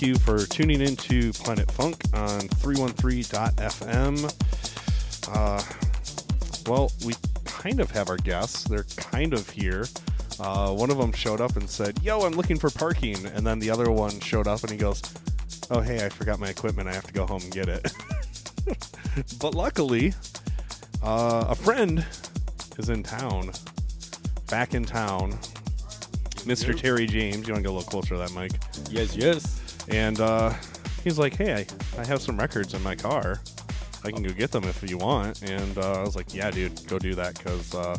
Thank you for tuning in to Planet Funk on 313.fm. Uh, well, we kind of have our guests. They're kind of here. Uh, one of them showed up and said, Yo, I'm looking for parking. And then the other one showed up and he goes, Oh, hey, I forgot my equipment. I have to go home and get it. but luckily, uh, a friend is in town, back in town. Mr. Terry James. You want to get a little closer to that mic? Yes, yes. And uh, he's like, "Hey, I, I have some records in my car. I can go get them if you want." And uh, I was like, "Yeah, dude, go do that because uh,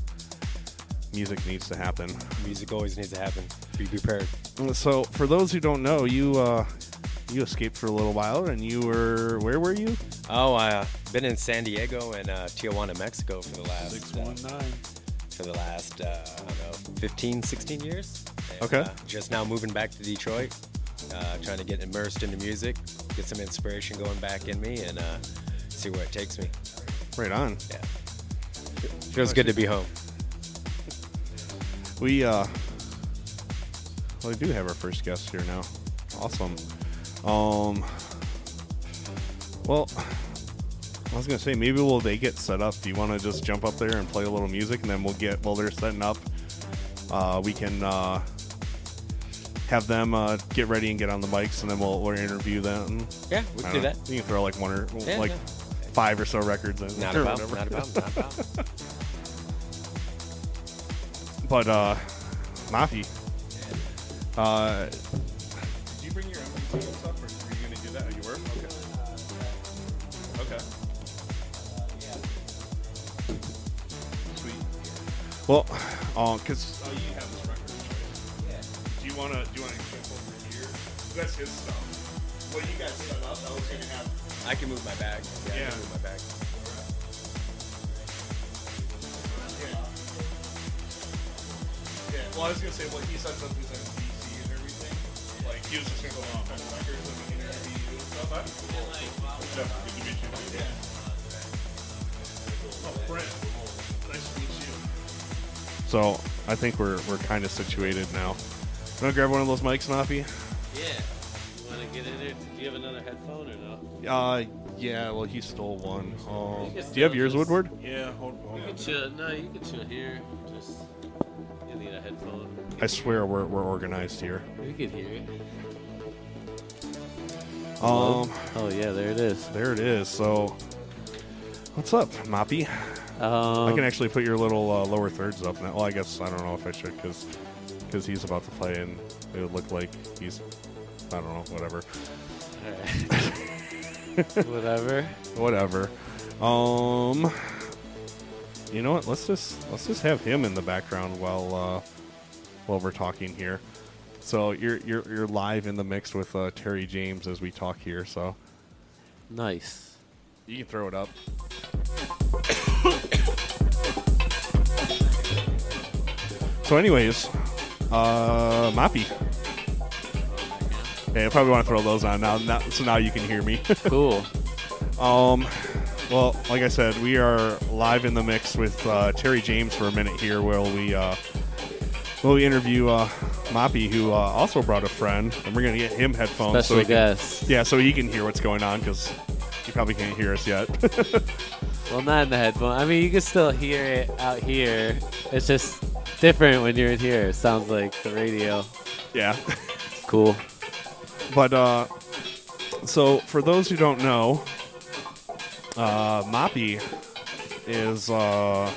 music needs to happen." Music always needs to happen. Be prepared. So, for those who don't know, you uh, you escaped for a little while, and you were where were you? Oh, I've uh, been in San Diego and uh, Tijuana, Mexico for the last Six one nine. for the last uh, I don't know 15, 16 years. And, Okay. Uh, just now moving back to Detroit, uh, trying to get immersed into music, get some inspiration going back in me, and uh, see where it takes me. Right on. Yeah. Feels good to be home. We uh, well, we do have our first guest here now. Awesome. Um, well, I was gonna say maybe will they get set up? Do you want to just jump up there and play a little music, and then we'll get while they're setting up, uh, we can uh, have them uh, get ready and get on the mics, and then we'll, we'll interview them. Yeah, we I can do don't that. know. You can throw like one or Yeah, like yeah. five or so records in. Not or a problem. whatever. Not a problem. Not a problem. But uh, Mafi, uh, did you bring your MP3 and stuff, or were you gonna do that? Oh, you were. Okay. Okay. Sweet. Well, uh, you wanna do you wanna jump over here? That's his stuff. What you guys set up, I was gonna have. I can move my bag. Yeah, I can move my bag. Yeah, well, I was gonna say, well, he said something on DC and everything. Like, he was just gonna go on my records and interview and stuff. That'd be cool. Jeff, good to meet you. Yeah. Oh, Brent. Nice to meet you. So, I think we're we're kind of situated now. You wanna grab one of those mics, Nappy? Yeah. You want to get in there? Do you have another headphone or no? Uh, yeah. Well, he stole one. Oh, You do you have still yours, just- Woodward? Yeah, hold, hold you can chill. No, you can chill here. Just you need a headphone. I swear we're we're organized here. We can hear it. Um, Oh yeah, there it is. there it is. So, what's up, Moppy? Um, I can actually put your little uh, lower thirds up now. Well, I guess I don't know if I should because he's about to play and it would look like he's I don't know whatever whatever. whatever. Um, you know what? Let's just let's just have him in the background while uh, while we're talking here. So you're you're you're live in the mix with uh, Terry James as we talk here. So Nice. you can throw it up. So, anyways, Uh, Moppy. Yeah, you probably want to throw those on now, now so now you can hear me. Cool. Um, well, like I said, we are live in the mix with uh, Terry James for a minute here, where we uh, will we interview uh, Moppy, who uh, also brought a friend, and we're gonna get him headphones. Special he can- yeah, so he can hear what's going on because he probably can't hear us yet. Well, not in the headphone. I mean, you can still hear it out here. It's just different when you're in here. It sounds like the radio. yeah, cool. but uh, so for those who don't know, uh, Moppy is. Uh,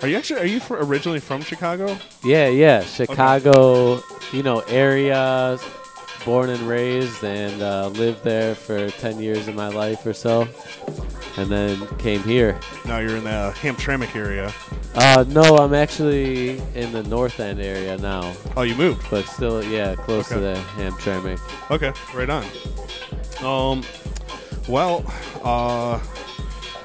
are you actually? Are you originally from Chicago? Yeah, yeah. Chicago, you know, area, born and raised, and uh, lived there for 10 years of my life or so. And then came here. Now you're in the Hamtramck area. Uh, no, I'm actually in the North End area now, Oh, you moved. but still, yeah, close to the Hamtramck. Okay, right on. Um, well, uh,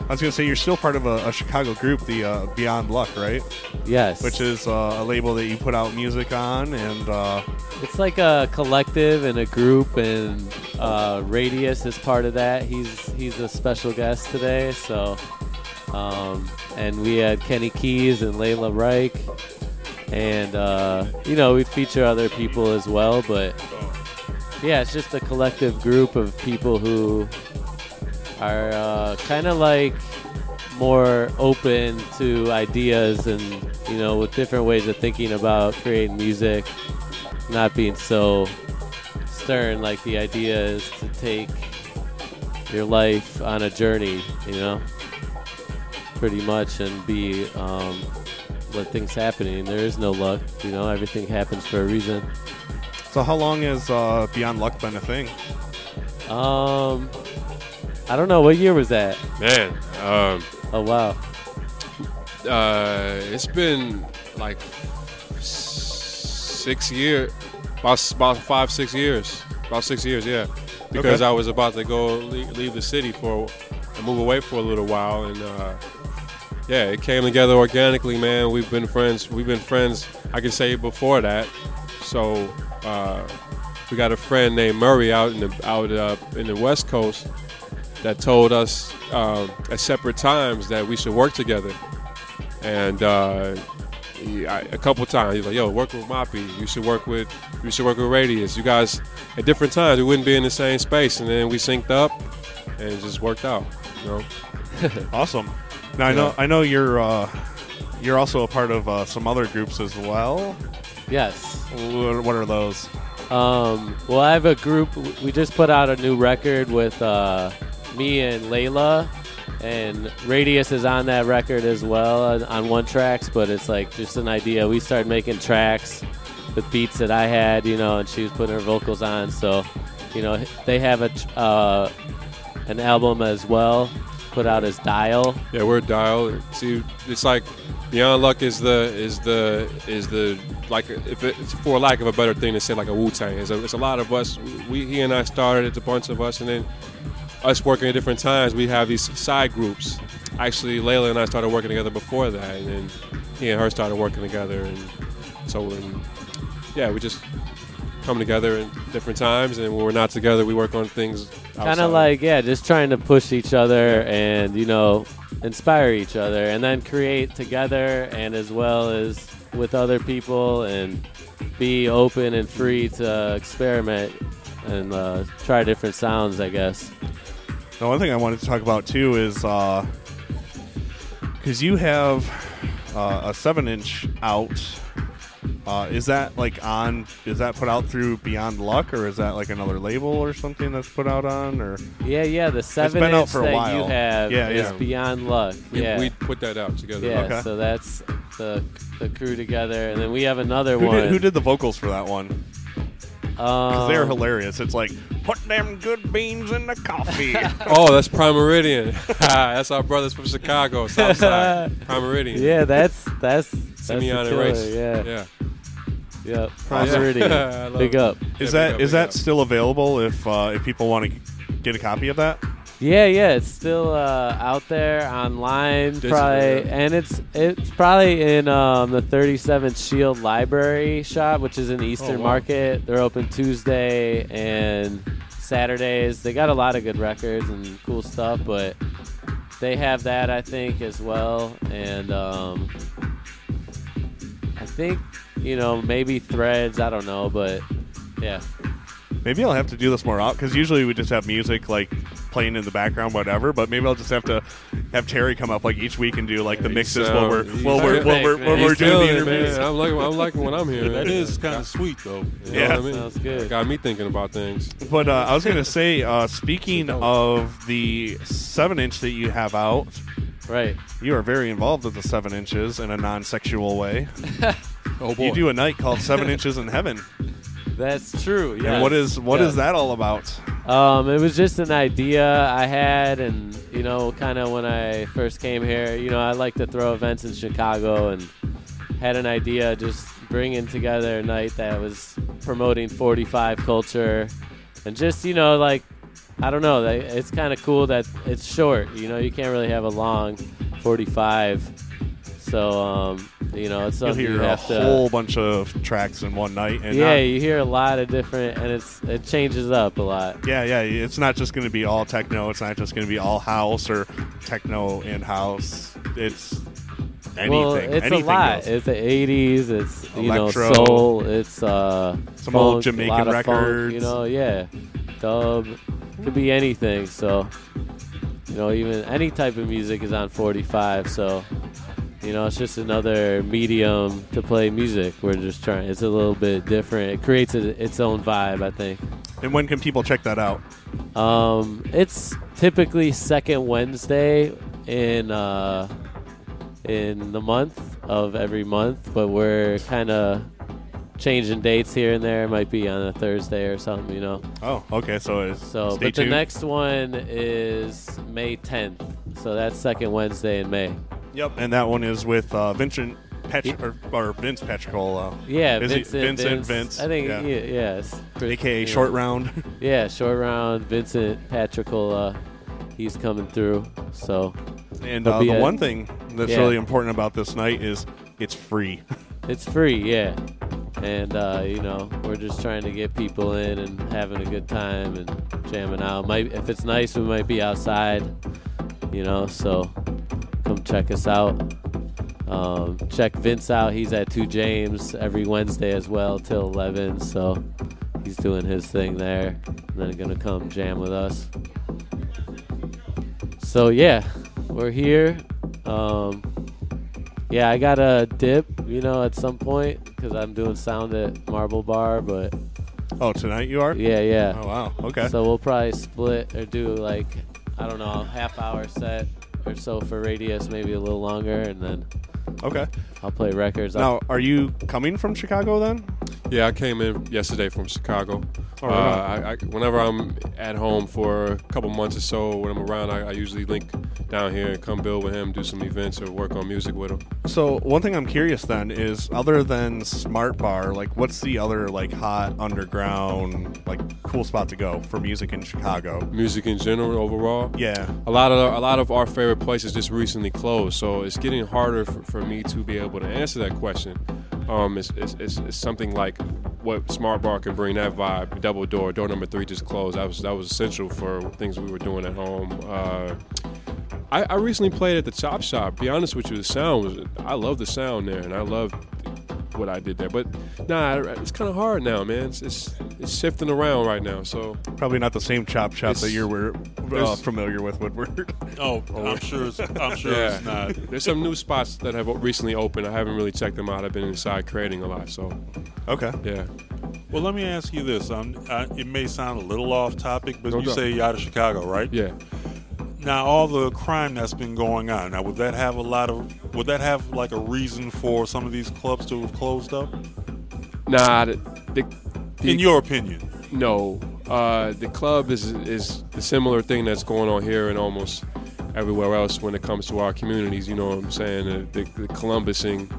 I was gonna say you're still part of a, a Chicago group, the uh, Beyond Luck, right? Yes. Which is uh, a label that you put out music on, and uh, It's like a collective and a group, and uh, Radius is part of that. He's he's a special guest today, so um, and we had Kenny Keys and Layla Reich, and uh, you know we feature other people as well. But yeah, it's just a collective group of people who are uh, kind of like more open to ideas and you know with different ways of thinking about creating music not being so stern. Like the idea is to take your life on a journey, you know, pretty much, and be um, let things happening. There is no luck, you know. Everything happens for a reason. so how long has uh, Beyond Luck been a thing? Um, I don't know what year was that. Man, um, Oh wow, uh, it's been like six years, about about five six years, about six years, yeah. Because Okay. I was about to go leave, the city for and move away for a little while, and uh, yeah, it came together organically, man. We've been friends. We've been friends. I can say before that. So uh, we got a friend named Murray out in the out uh, in the West Coast that told us um, at separate times that we should work together. And uh, he, I, a couple times he's like, "Yo, work with Moppy. You should work with you should work with Radius. You guys at different times we wouldn't be in the same space, and then we synced up, and it just worked out. You know, Awesome. Now I know I know you're uh, you're also a part of uh, some other groups as well. yes. What what are those? Um, well, I have a group. We just put out a new record with uh, me and Layla, and Radius is on that record as well on, on one tracks. But it's like just an idea. We started making tracks with beats that I had, you know, and she was putting her vocals on. So, you know, they have a uh, an album as well, put out as Dial. yeah, we're dial. See, it's like Beyond Luck is the is the is the like if it's for lack of a better thing to say like a Wu Tang. It's a, it's a lot of us. We he and I started. It's a bunch of us, and then us working at different times. We have these side groups. Actually, Layla and I started working together before that, and then he and her started working together, and so and yeah, we just come together at different times, and when we're not together, we work on things. kind of like yeah just trying to push each other and you know inspire each other and then create together and as well as with other people and be open and free to experiment and uh, try different sounds i guess Now, one thing I wanted to talk about too is because you have uh, a seven-inch out. Uh, is that like on? Is that put out through Beyond Luck, or is that like another label or something that's put out on? Or yeah yeah the seven been out inch for a that you have Yeah, is yeah. beyond luck we, yeah we put that out together. yeah Okay. so that's the the crew together and then we have another who one did, who did the vocals for that one? Because they're Um, hilarious. It's like put them good beans in the coffee. Oh, that's Prime Meridian. that's our brothers from Chicago, Southside. Prime Meridian. yeah that's that's that's Simeon the and Race. killer, yeah Yeah. Yep, Prime Awesome. Meridian. Big up. is Yeah, that big up, is that up. still available if uh, if people want to get a copy of that? Yeah, yeah, it's still uh, out there online, Digital, probably, yeah. and it's it's probably in um, the 37th Shield Library shop, which is in the Eastern Oh, wow. Market. They're open Tuesday and Saturdays. They got a lot of good records and cool stuff, but they have that I think as well, and um, I think you know maybe Threads. I don't know, but yeah. Maybe I'll have to do this more out because usually we just have music like playing in the background, whatever. But maybe I'll just have to have Terry come up like each week and do like the mixes you while we're while we're while we're, while we're doing the feeling it, interviews. man. I'm liking, I'm liking what I'm hearing. That is kind of sweet, though. You know Yeah. what I mean? Sounds good. Got me thinking about things. But uh, I was gonna say, uh, speaking of the seven inch that you have out, Right. you are very involved with the seven inches in a non-sexual way. Oh boy. You do a night called Seven Inches in Heaven. That's true. Yeah. And what is what is Yes. that all about? Um, it was just an idea I had, and you know, kind of when I first came here, you know, I like to throw events in Chicago, and had an idea just bringing together a night that was promoting 45 culture, and just you know, like I don't know, it's kind of cool that it's short. You know, you can't really have a long 45, so um, you know, it's You'll something you hear a have to. whole bunch of tracks in one night, and yeah, not- you hear a lot of different, and it's it changes up a lot. Yeah, yeah. It's not just going to be all techno. It's not just going to be all house or techno and house. It's anything. well, it's anything a lot. It's the '80s. It's you Electro. know soul. It's uh Some old Jamaican a of funk, records. you know, yeah, dub. Could be anything. So you know, even any type of music is on 45. So you know, it's just another medium to play music. We're just trying. It's a little bit different. It creates a, its own vibe, I think. and when can people check that out? Um, it's typically second Wednesday in uh, in the month of every month, but we're kind of changing dates here and there. It might be on a Thursday or something, you know. Oh, okay. So, it's, So, but tuned. the next one is May 10th. So that's second Wednesday in May. Yep. And that one is with uh, Vincent Petr- or, or Vince Petricola, Yeah, Is it Vincent, Vincent, Vince. Vince? I think Yeah. yeah, yes. Chris- aka yeah. Short Round. Yeah, short round. Vincent Patricola, he's coming through. So and uh, the a- one thing that's yeah. really important about this night is it's free. It's free, yeah. And uh, you know, we're just trying to get people in and having a good time and jamming out. Might if it's nice, we might be outside. You know, so come check us out. Um, check Vince out. He's at Two James every Wednesday as well till 11. So he's doing his thing there, and then gonna come jam with us. So yeah, we're here. Um, yeah, I got a dip, you know, at some point because I'm doing sound at Marble Bar, but Oh, tonight you are? yeah, yeah. Oh wow. Okay. So we'll probably split or do like I don't know, a half hour set or so for Radius, maybe a little longer, and then okay. I'll play records. Now, are you coming from Chicago then? Yeah, I came in yesterday from Chicago. Oh, uh, I, I, whenever I'm at home for a couple months or so, when I'm around, I, I usually link down here and come build with him, do some events or work on music with him. So one thing I'm curious then is, other than Smart Bar, like what's the other like hot underground like cool spot to go for music in Chicago? Music in general, overall. Yeah. A lot of a lot of our favorite places just recently closed, so it's getting harder for, for me to be able to answer that question. Um, it's, it's, it's, it's something like what Smart Bar can bring that vibe. Double Door, door number three just closed. That was that was essential for things we were doing at home. Uh, I, I recently played at the Chop Shop. Be honest with you, the sound was I love the sound there, and I loved what I did there. But nah, it's kind of hard now, man. It's, it's it's shifting around right now. So Probably not the same chop shop that you're were, uh, familiar with, Woodward. Oh, I'm sure. It's, I'm sure it's not. There's some new spots that have recently opened. I haven't really checked them out. I've been inside creating a lot, so okay. yeah. Well, let me ask you this. Um, I, it may sound a little off topic, but No you doubt. say you're out of Chicago, right? Yeah. Now, all the crime that's been going on. Now, would that have a lot of? Would that have like a reason for some of these clubs to have closed up? Nah, the, the, the In your opinion? no. Uh, the club is is the similar thing that's going on here and almost everywhere else when it comes to our communities. You know what I'm saying? The, the, the Columbusing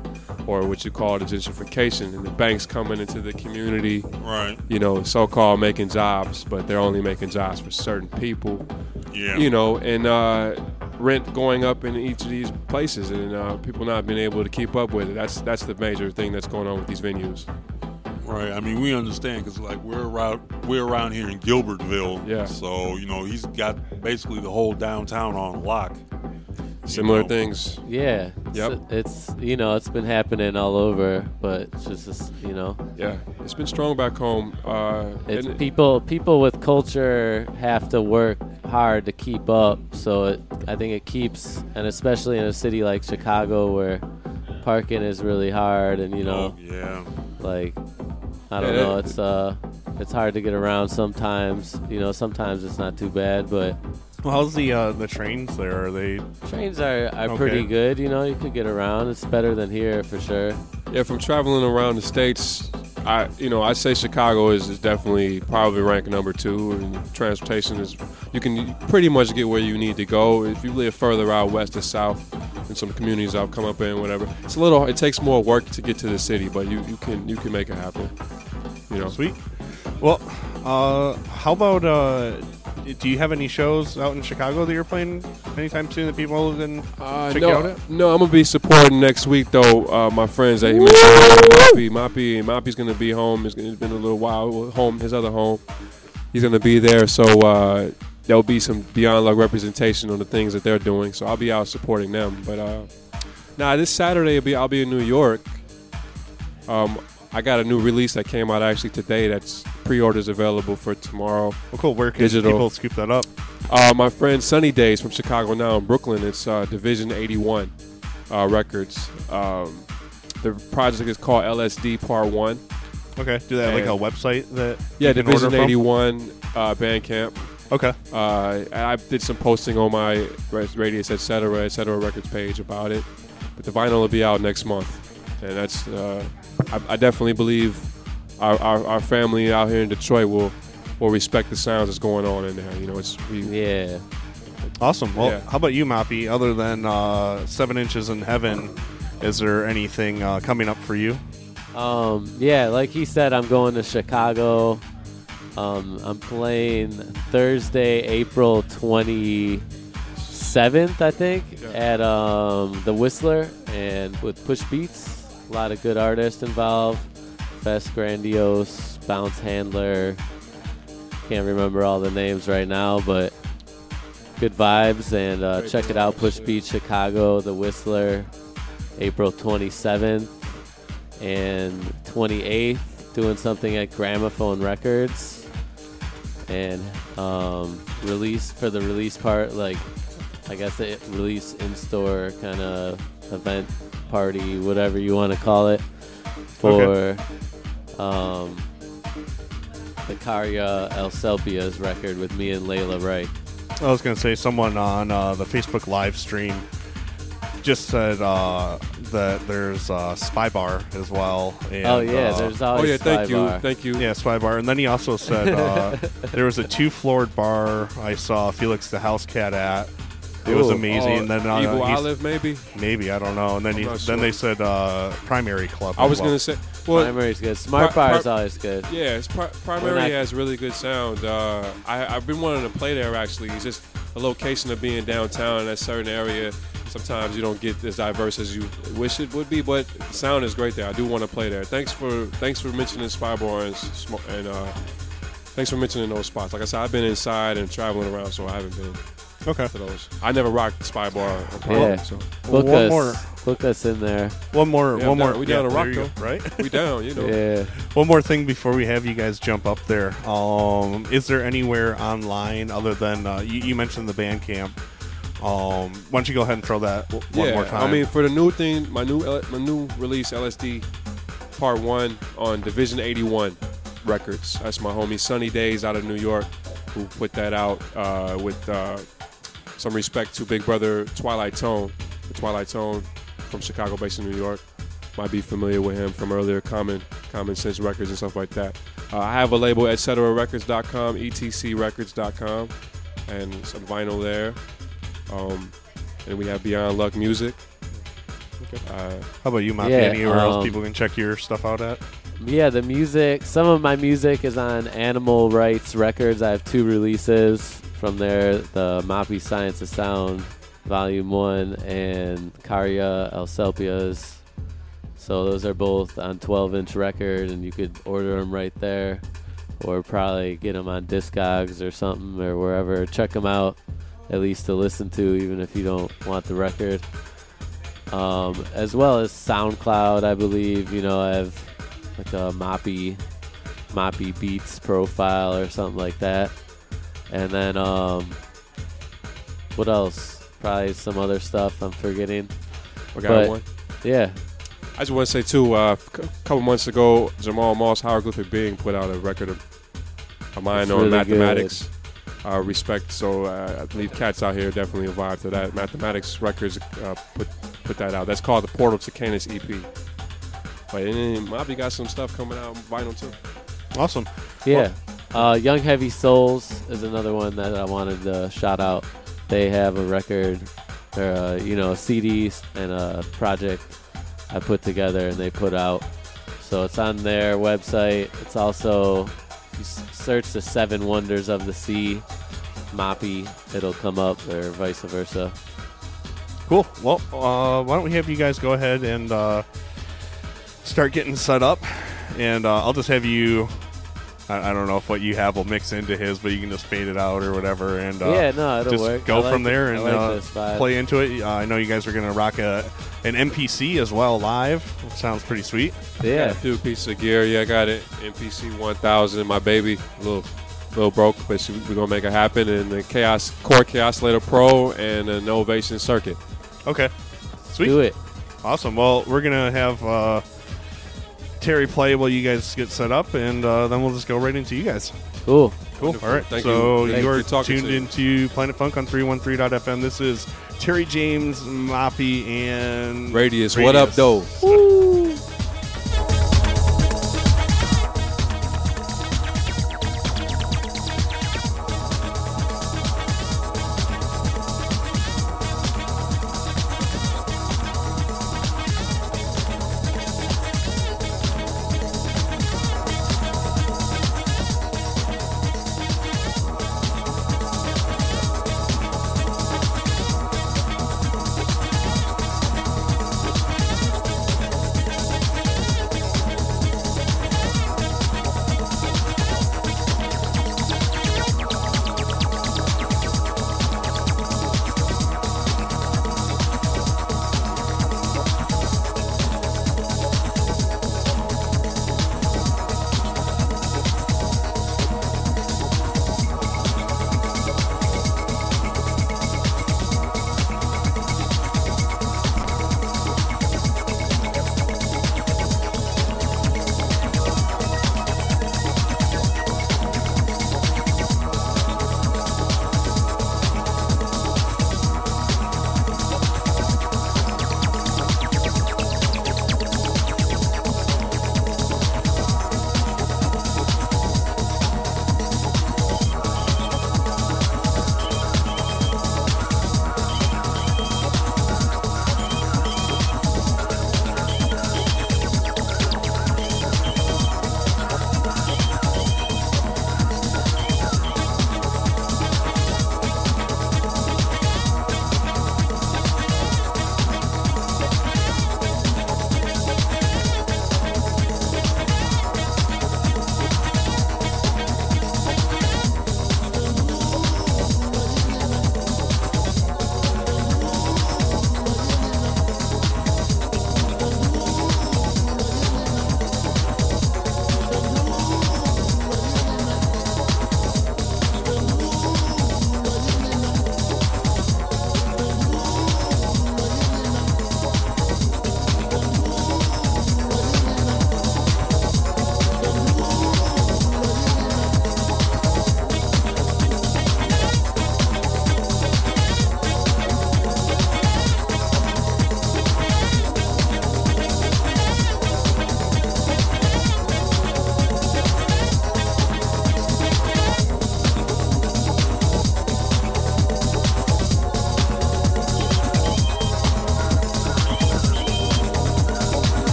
or what you call the gentrification, and the banks coming into the community. Right. You know, so-called making jobs, but they're only making jobs for certain people. Yeah. You know, and uh, rent going up in each of these places, and uh, people not being able to keep up with it. That's that's the major thing that's going on with these venues. Right. I mean, we understand because like we're around we're around here in Gilbertville. Yeah. So you know he's got basically the whole downtown on lock. Similar know. things. Yeah. Yep. It's, it's you know it's been happening all over, but it's just this, you know Yeah, it's been strong back home. Uh, it's and- people people with culture have to work hard to keep up. So it, I think it keeps, and especially in a city like Chicago where parking is really hard, and you know Oh, yeah. like I don't know, it's uh it's hard to get around sometimes. You know, sometimes it's not too bad, but Well, how's the uh, the trains there? Are they trains are, are Okay. pretty good. You know, you could get around. It's better than here for sure. Yeah, from traveling around the states, I you know I say Chicago is, is definitely probably ranked number two, and transportation is you can pretty much get where you need to go. If you live further out west or south, in some communities I've come up in, whatever, it's a little. It takes more work to get to the city, but you, you can you can make it happen. You know, sweet? Well, uh, how about uh, do you have any shows out in Chicago that you're playing anytime soon that people can Uh, check no, out at? no, I'm gonna be supporting next week though. Uh, my friends that he mentioned, Moppy, Moppy, Moppy's gonna be home. It's, it's been a little while. Home, his other home. He's gonna be there, so uh, there'll be some Beyond Luck representation on the things that they're doing. So I'll be out supporting them. But uh, nah, this Saturday I'll be I'll be in New York. Um, I got a new release that came out actually today. That's pre-orders available for tomorrow. Well, cool. Where can Digital. people scoop that up? Uh, my friend Sunny Days from Chicago now in Brooklyn. It's uh, Division 81 uh, Records. Um, the project is called LSD Part 1. Okay. Do they have like a website that Yeah, Division order from? 81 uh, Bandcamp. Okay. Uh, I did some posting on my Radius, et cetera, et cetera records page about it. But the vinyl will be out next month. And that's, uh, I, I definitely believe our, our, our family out here in Detroit will will respect the sounds that's going on in there. You know, it's we, Yeah. Awesome. Well, Yeah. how about you, Moppy? Other than uh, Seven Inches in Heaven, is there anything uh, coming up for you? Um, yeah, like he said, I'm going to Chicago. Um, I'm playing Thursday, April 27th, I think, Yeah. at um, the Whistler and with Push Beats. A lot of good artists involved. Fest Grandiose, Bounce Handler. Can't remember all the names right now, but good vibes. And uh, check it out, Push. Beats Chicago, the Whistler, April 27th and 28th doing something at Gramophone Records and um, release for the release part like I guess it release in store kind of event party whatever you want to call it for um, the Karya El Selpia's record with me and Layla Wright. I was going to say someone on uh, the Facebook live stream just said uh, that there's uh, Spy Bar as well. And, oh yeah, uh, there's Oh yeah, thank Spy you, Bar. thank you. Yeah, Spy Bar. And then he also said uh, there was a two floored bar I saw Felix da Housecat at. It was Cool. amazing. Oh, and then uh, Evil he's- Olive, maybe. maybe I don't know. And then I'm he, not then sure. they said uh, Primary Club. I as was well. gonna say, well, Primary's good. Smart Pri- Bar is pri- always good. yeah, it's pri- primary When I- has really good sound. Uh, I, I've been wanting to play there actually. It's just a location of being downtown in that certain area. Sometimes you don't get as diverse as you wish it would be, but the sound is great there. I do want to play there. Thanks for thanks for mentioning Spy Bar and, Sm- and uh, thanks for mentioning those spots. Like I said, I've been inside and traveling around, so I haven't been Okay. to those. I never rocked Spy Bar. on Yeah. So Book One us. more. Book us in there. One more. Yeah, one I'm more. we down to rock, you go, right? we down, you know. Yeah. One more thing before we have you guys jump up there. Um, is there anywhere online other than uh, you, you mentioned the Bandcamp? Um, why don't you go ahead and throw that one yeah, more time? I mean, for the new thing, my new L- my new release, LSD Part One on Division 81 Records. That's my homie Sunny Days out of New York, who put that out uh, with uh, some respect to Big Brother Twilite Tone. The Twilite Tone from Chicago, based in New York. Might be familiar with him from earlier Common Common Sense Records and stuff like that. Uh, I have a label, etceterarecords.com, etcrecords.com, and some vinyl there. Um, and we have Beyond Luck Music. Uh, How about you, Mafia? Yeah, Anywhere else um, people can check your stuff out at? Yeah, the music. Some of my music is on Animal Rights Records. I have two releases from there: the Moppy Science of Sound, Volume One, and Caria El Selpias. So those are both on 12-inch record, and you could order them right there, or probably get them on Discogs or something or wherever. Check them out, at least to listen to, even if you don't want the record. Um, as well as SoundCloud, I believe. You know, I have like a Moppy Moppy Beats profile or something like that. And then um what else? Probably some other stuff I'm forgetting. we got But- one. Yeah. I just want to say too. Uh, a couple months ago, Jamal Moss, Hieroglyphic Being, put out a record of, of mine on really mathematics. Uh, respect. So uh, I believe cats out here definitely a vibe to that. Mathematics Records uh, put put that out. That's called the Portal to Canis EP. But then Moppy got some stuff coming out on vinyl too. Awesome. Yeah. Uh, Young Heavy Souls is another one that I wanted to shout out. They have a record, or uh, you know, a CD and a project I put together and they put out. So it's on their website. It's also you s- search the Seven Wonders of the Sea, Moppy. It'll come up, or vice versa. Cool. Well, uh, why don't we have you guys go ahead and uh, start getting set up, and uh, I'll just have you. I, I don't know if what you have will mix into his, but you can just fade it out or whatever, and uh, yeah, no, it'll just work. go like from it. there and like uh, play into it. Uh, I know you guys are gonna rock a an MPC as well live. Which sounds pretty sweet. Got Yeah, a few pieces of gear. Yeah, I got it. MPC 1000, my baby. A little, little broke, but we're gonna make it happen. And the Chaos Core Kaossilator Pro and an Novation Circuit. Okay, sweet. do it. Awesome. Well, we're gonna have uh, Terry play while you guys get set up, and uh, then we'll just go right into you guys. Cool. Cool. Wonderful. All right. Thank so you. Thank you you are for talking tuned to me. into Planet Funk on 313.fm. This is Terry James, Moppy, and Radius, what up, though?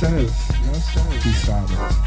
Says, says, love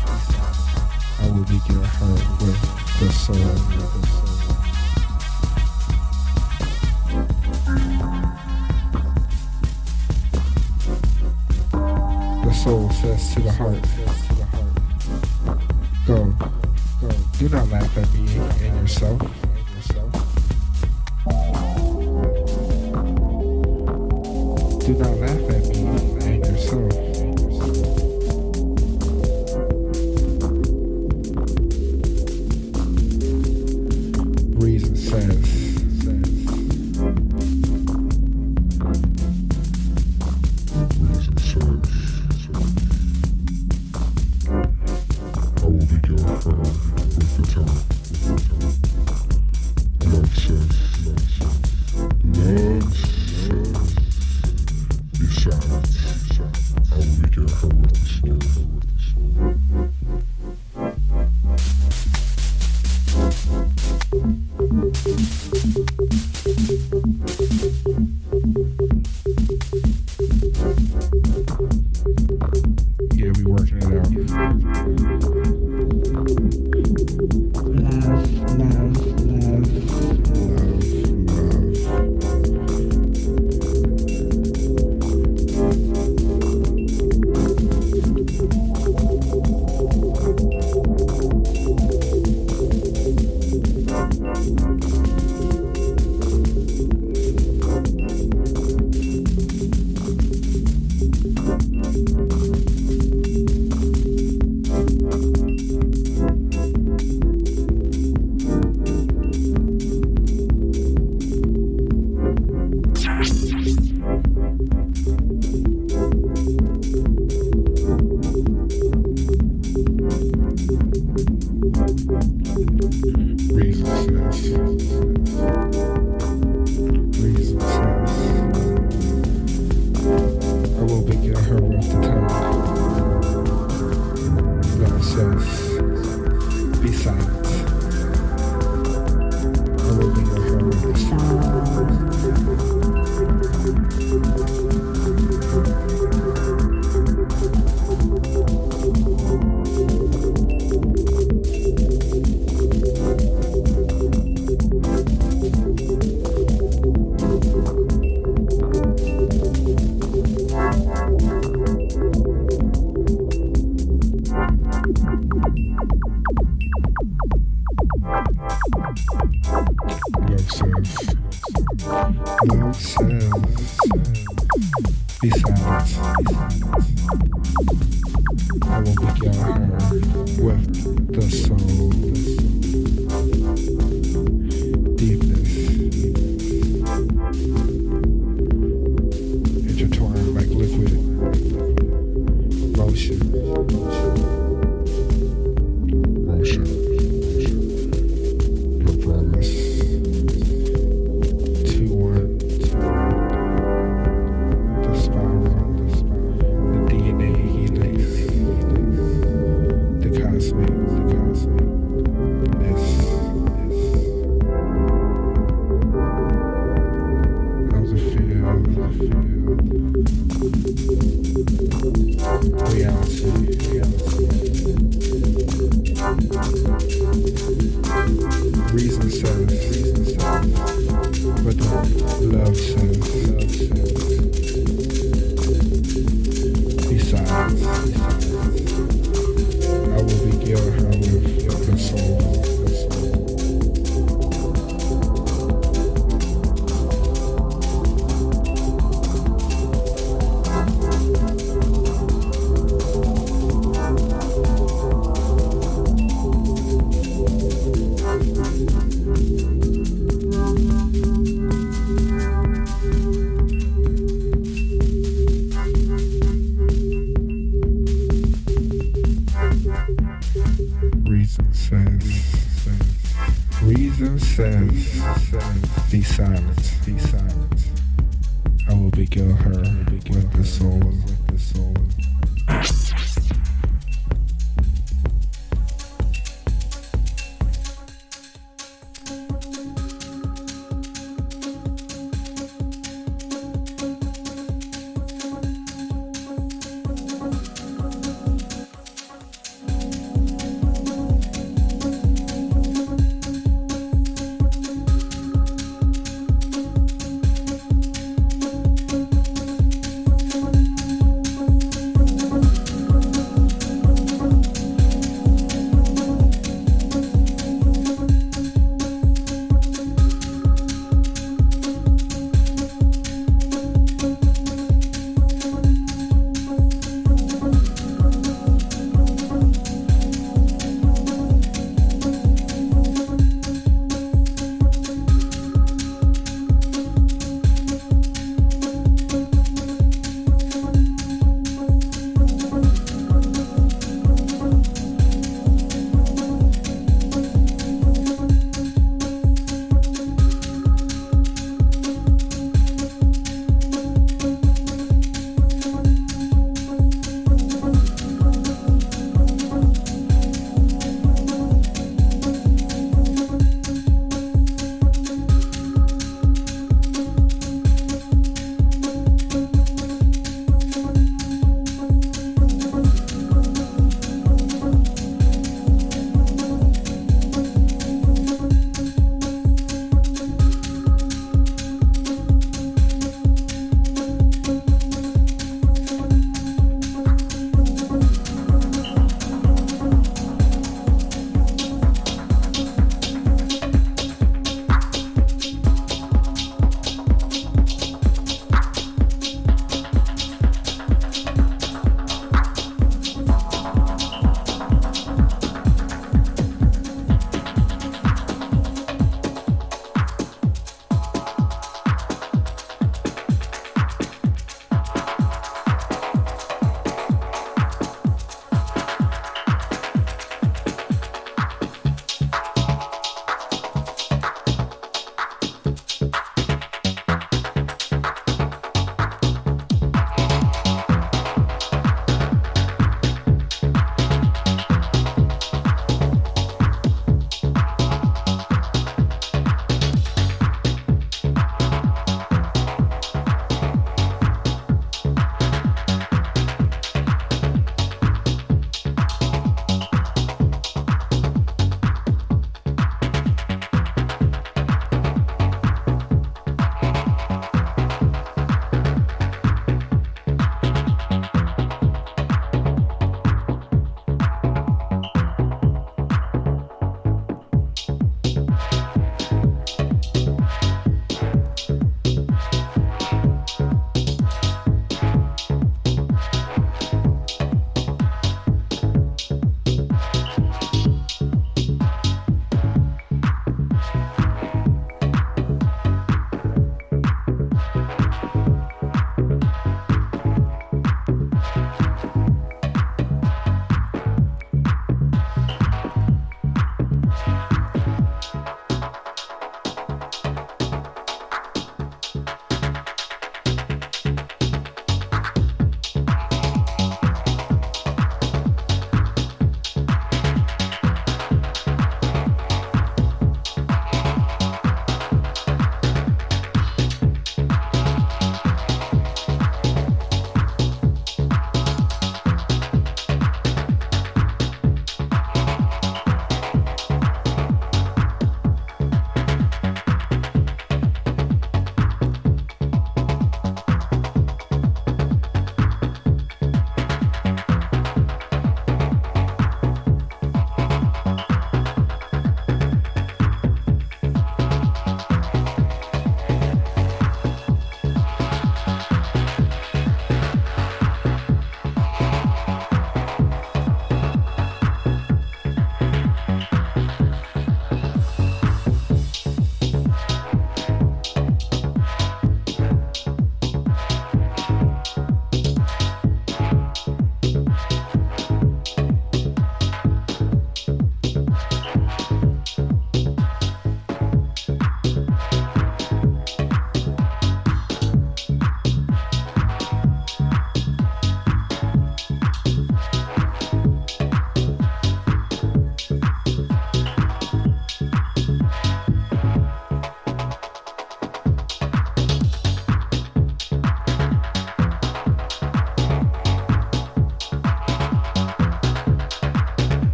says.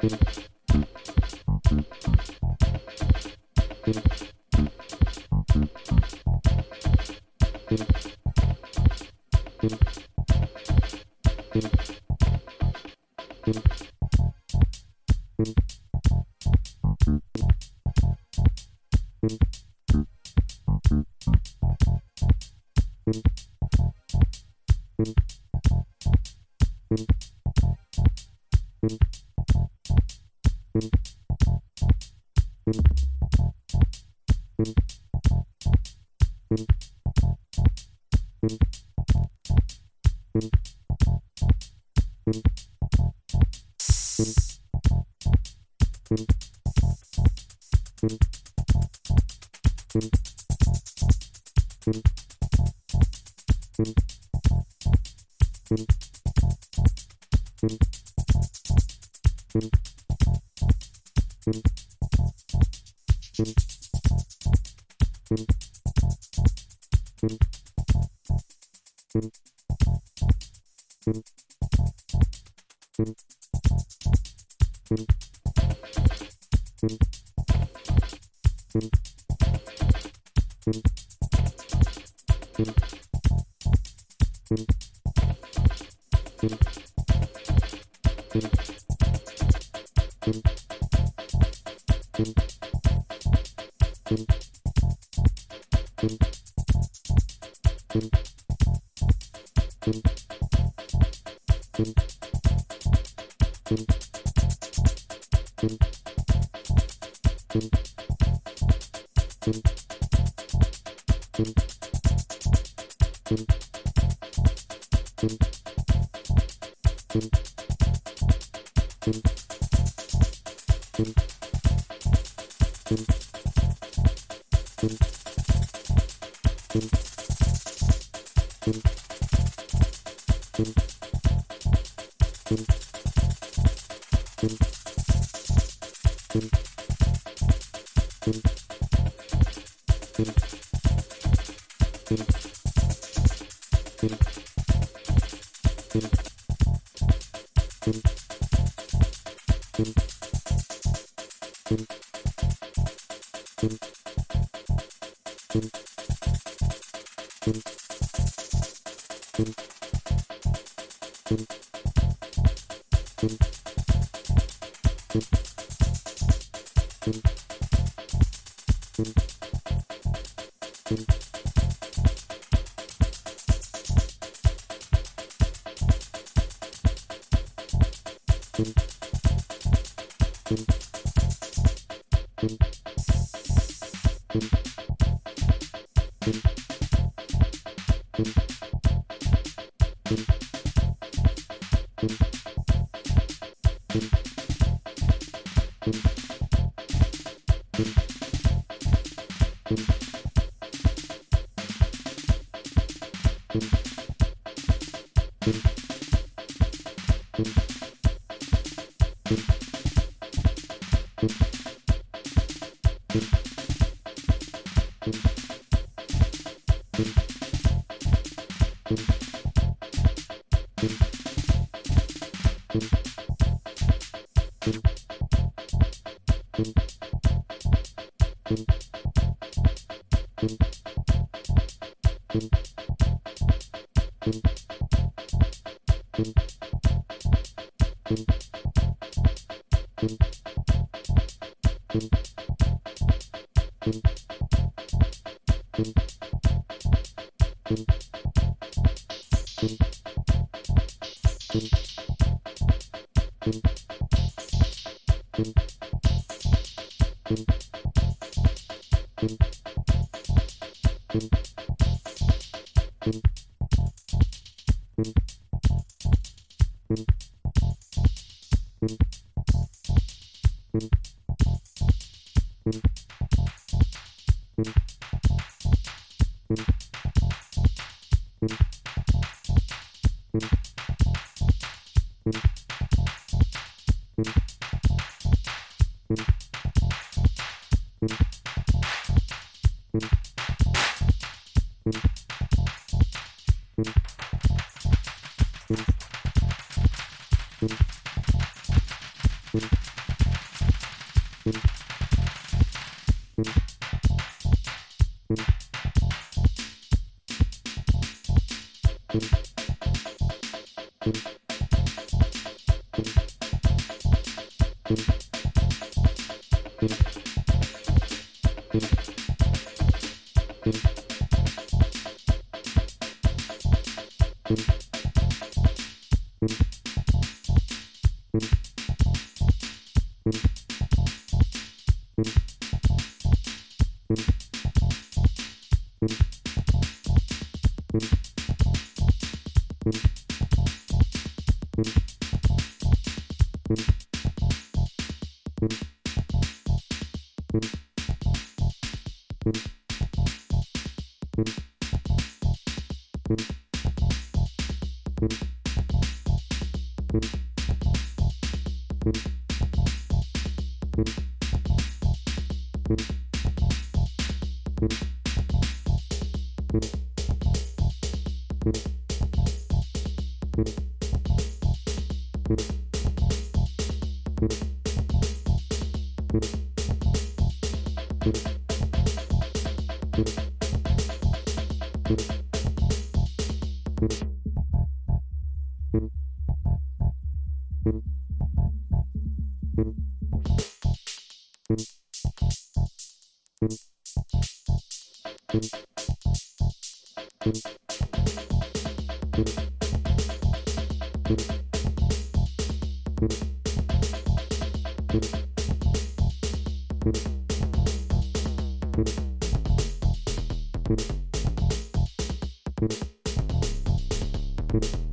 Thank Thank Thank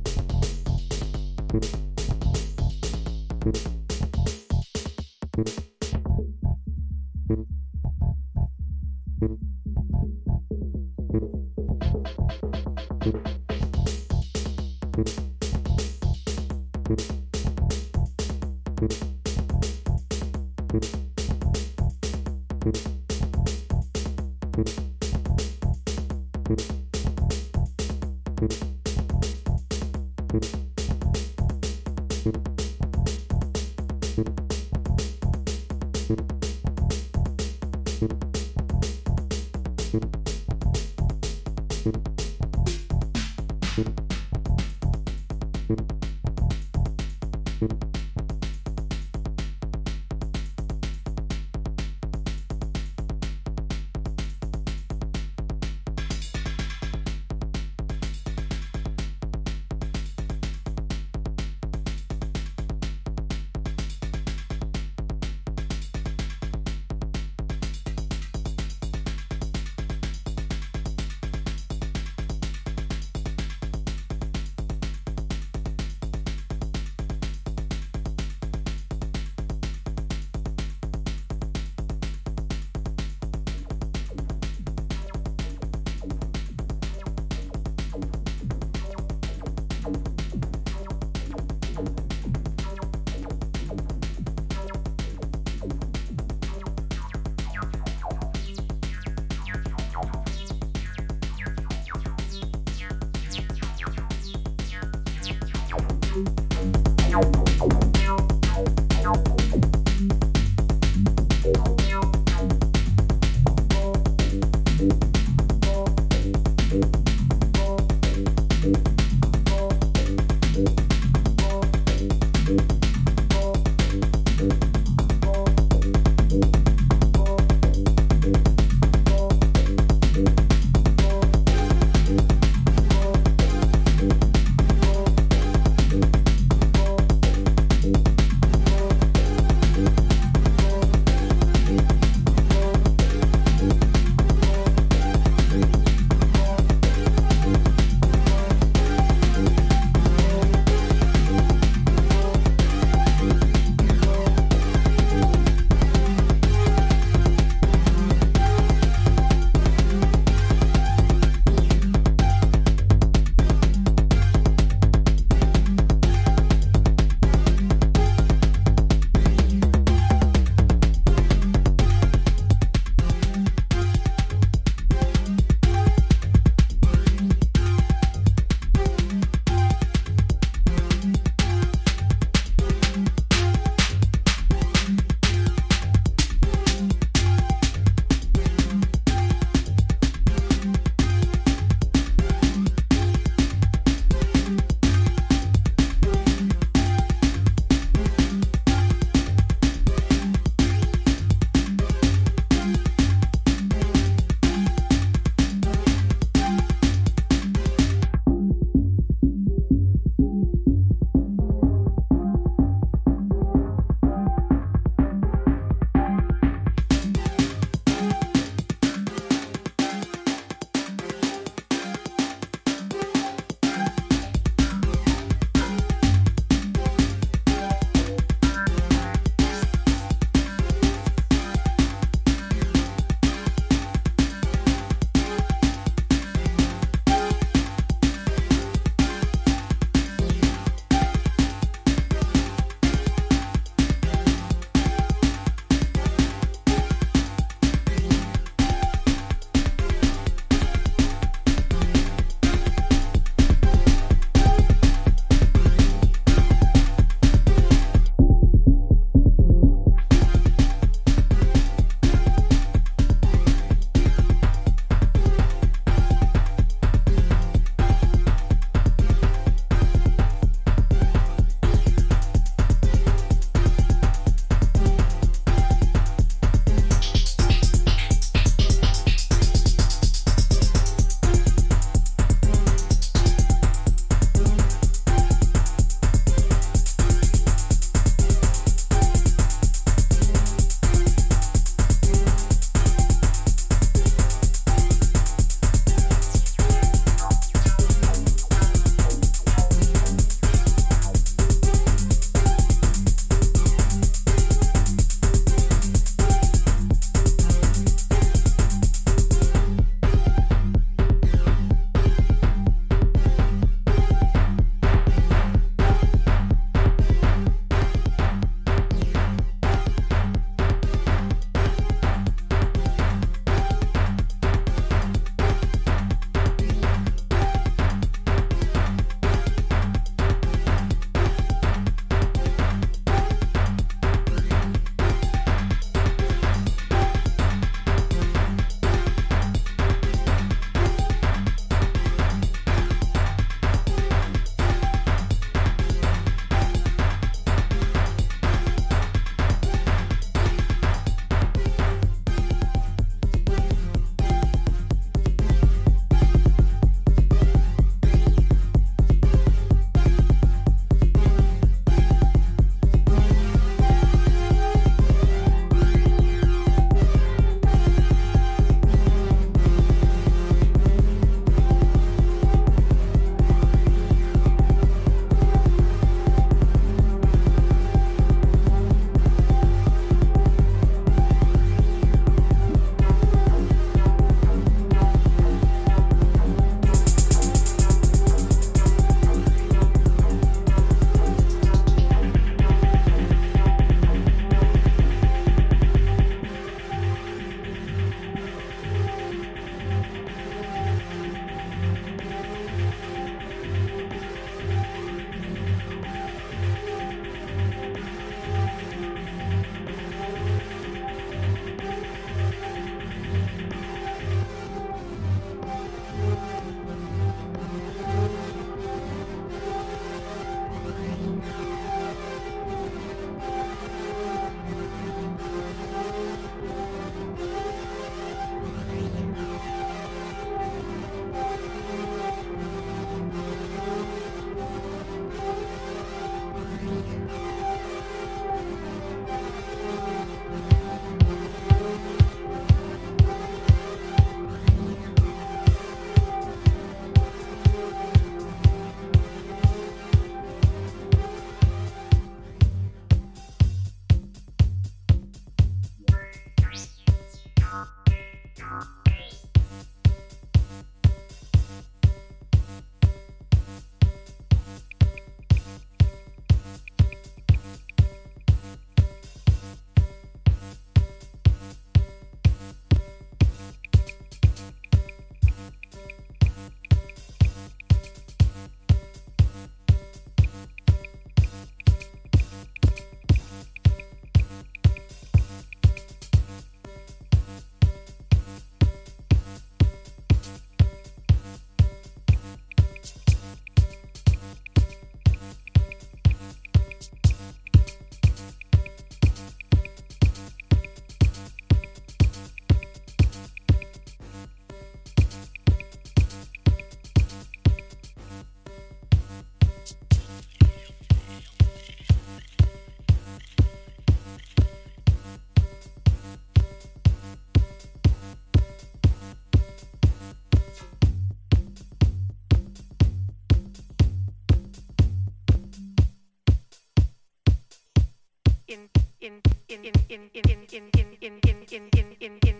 in in in in in in in in in in in in in in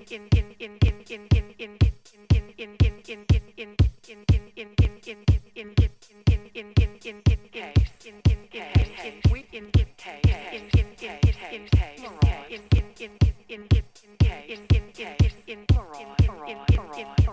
in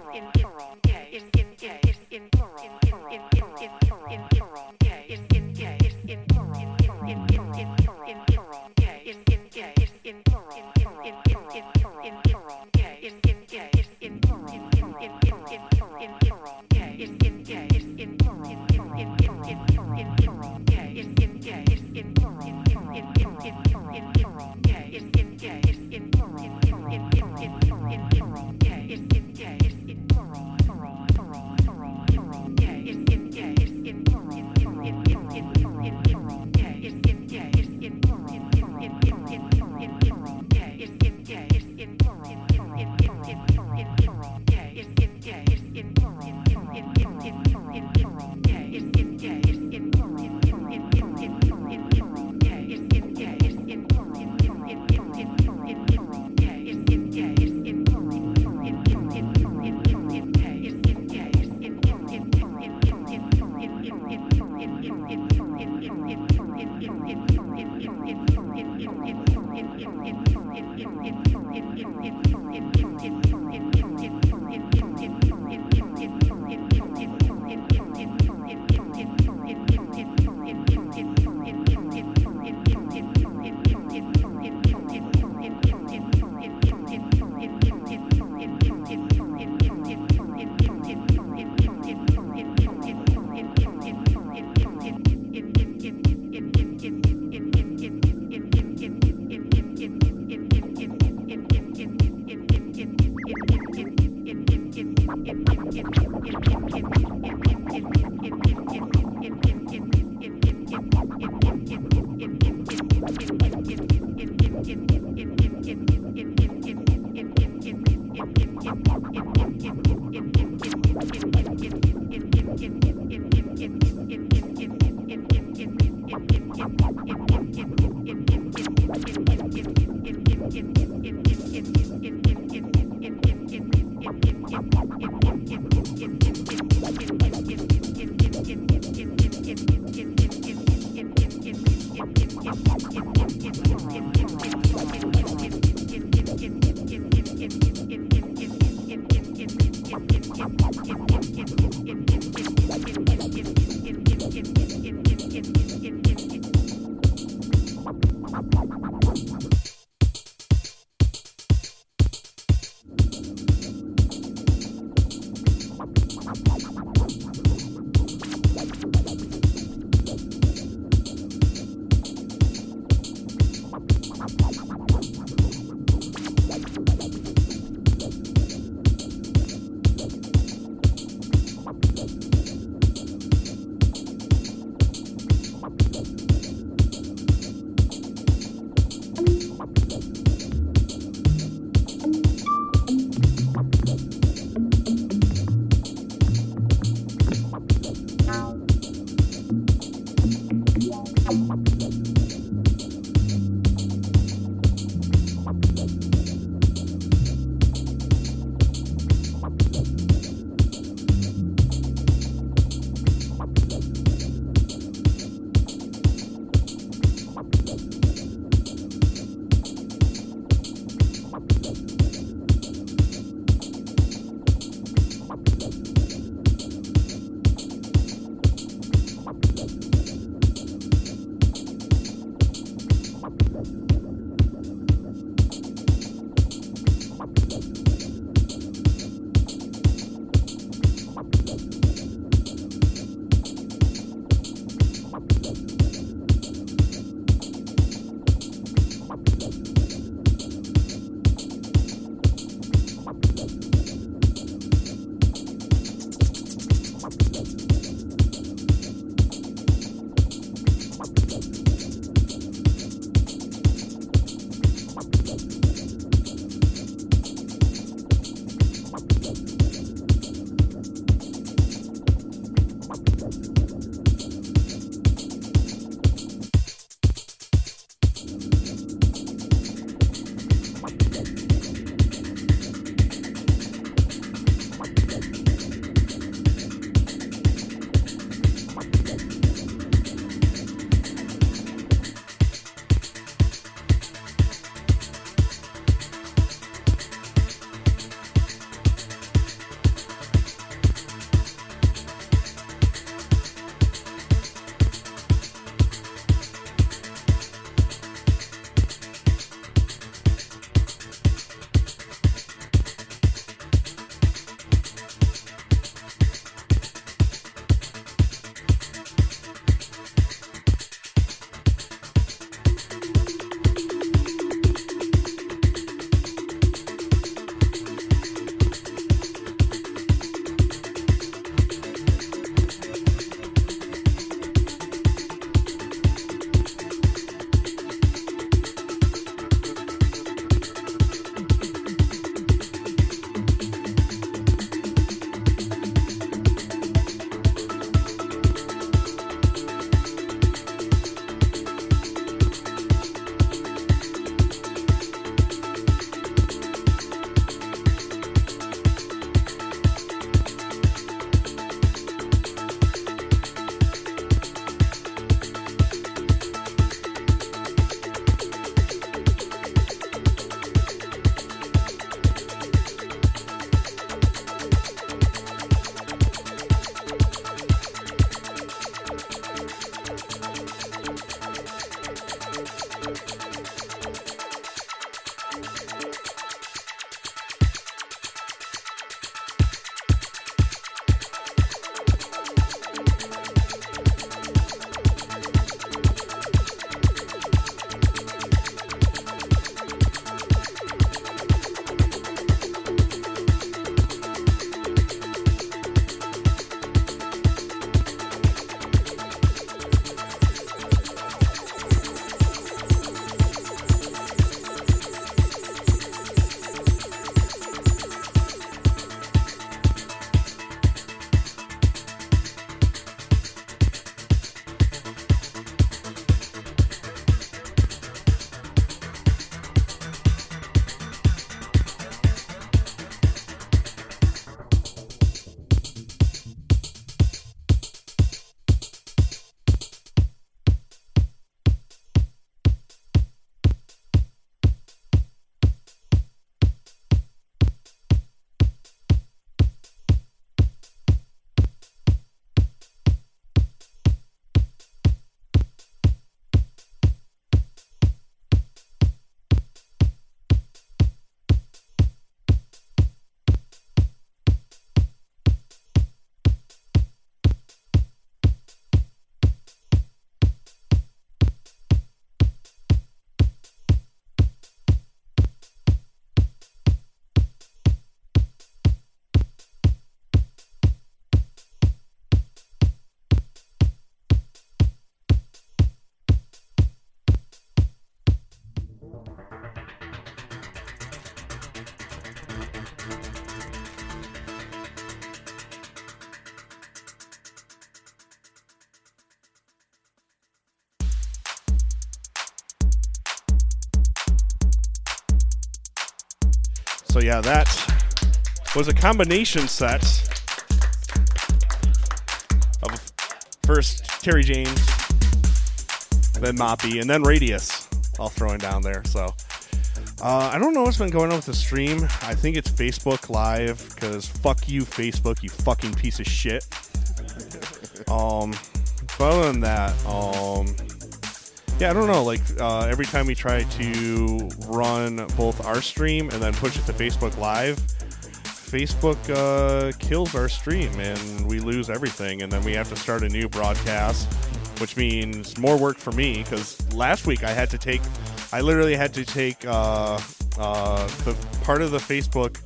yeah, that was a combination set of first Terry James, then Moppy, and then Radius, all throwing down there. So uh, I don't know what's been going on with the stream. I think it's Facebook Live because fuck you, Facebook, you fucking piece of shit. Um, but other than that, um, yeah, I don't know. Like uh, every time we try to run both our stream and then push it to Facebook Live, Facebook uh, kills our stream and we lose everything, and then we have to start a new broadcast, which means more work for me because last week I had to take, I literally had to take uh, uh, the part of the Facebook.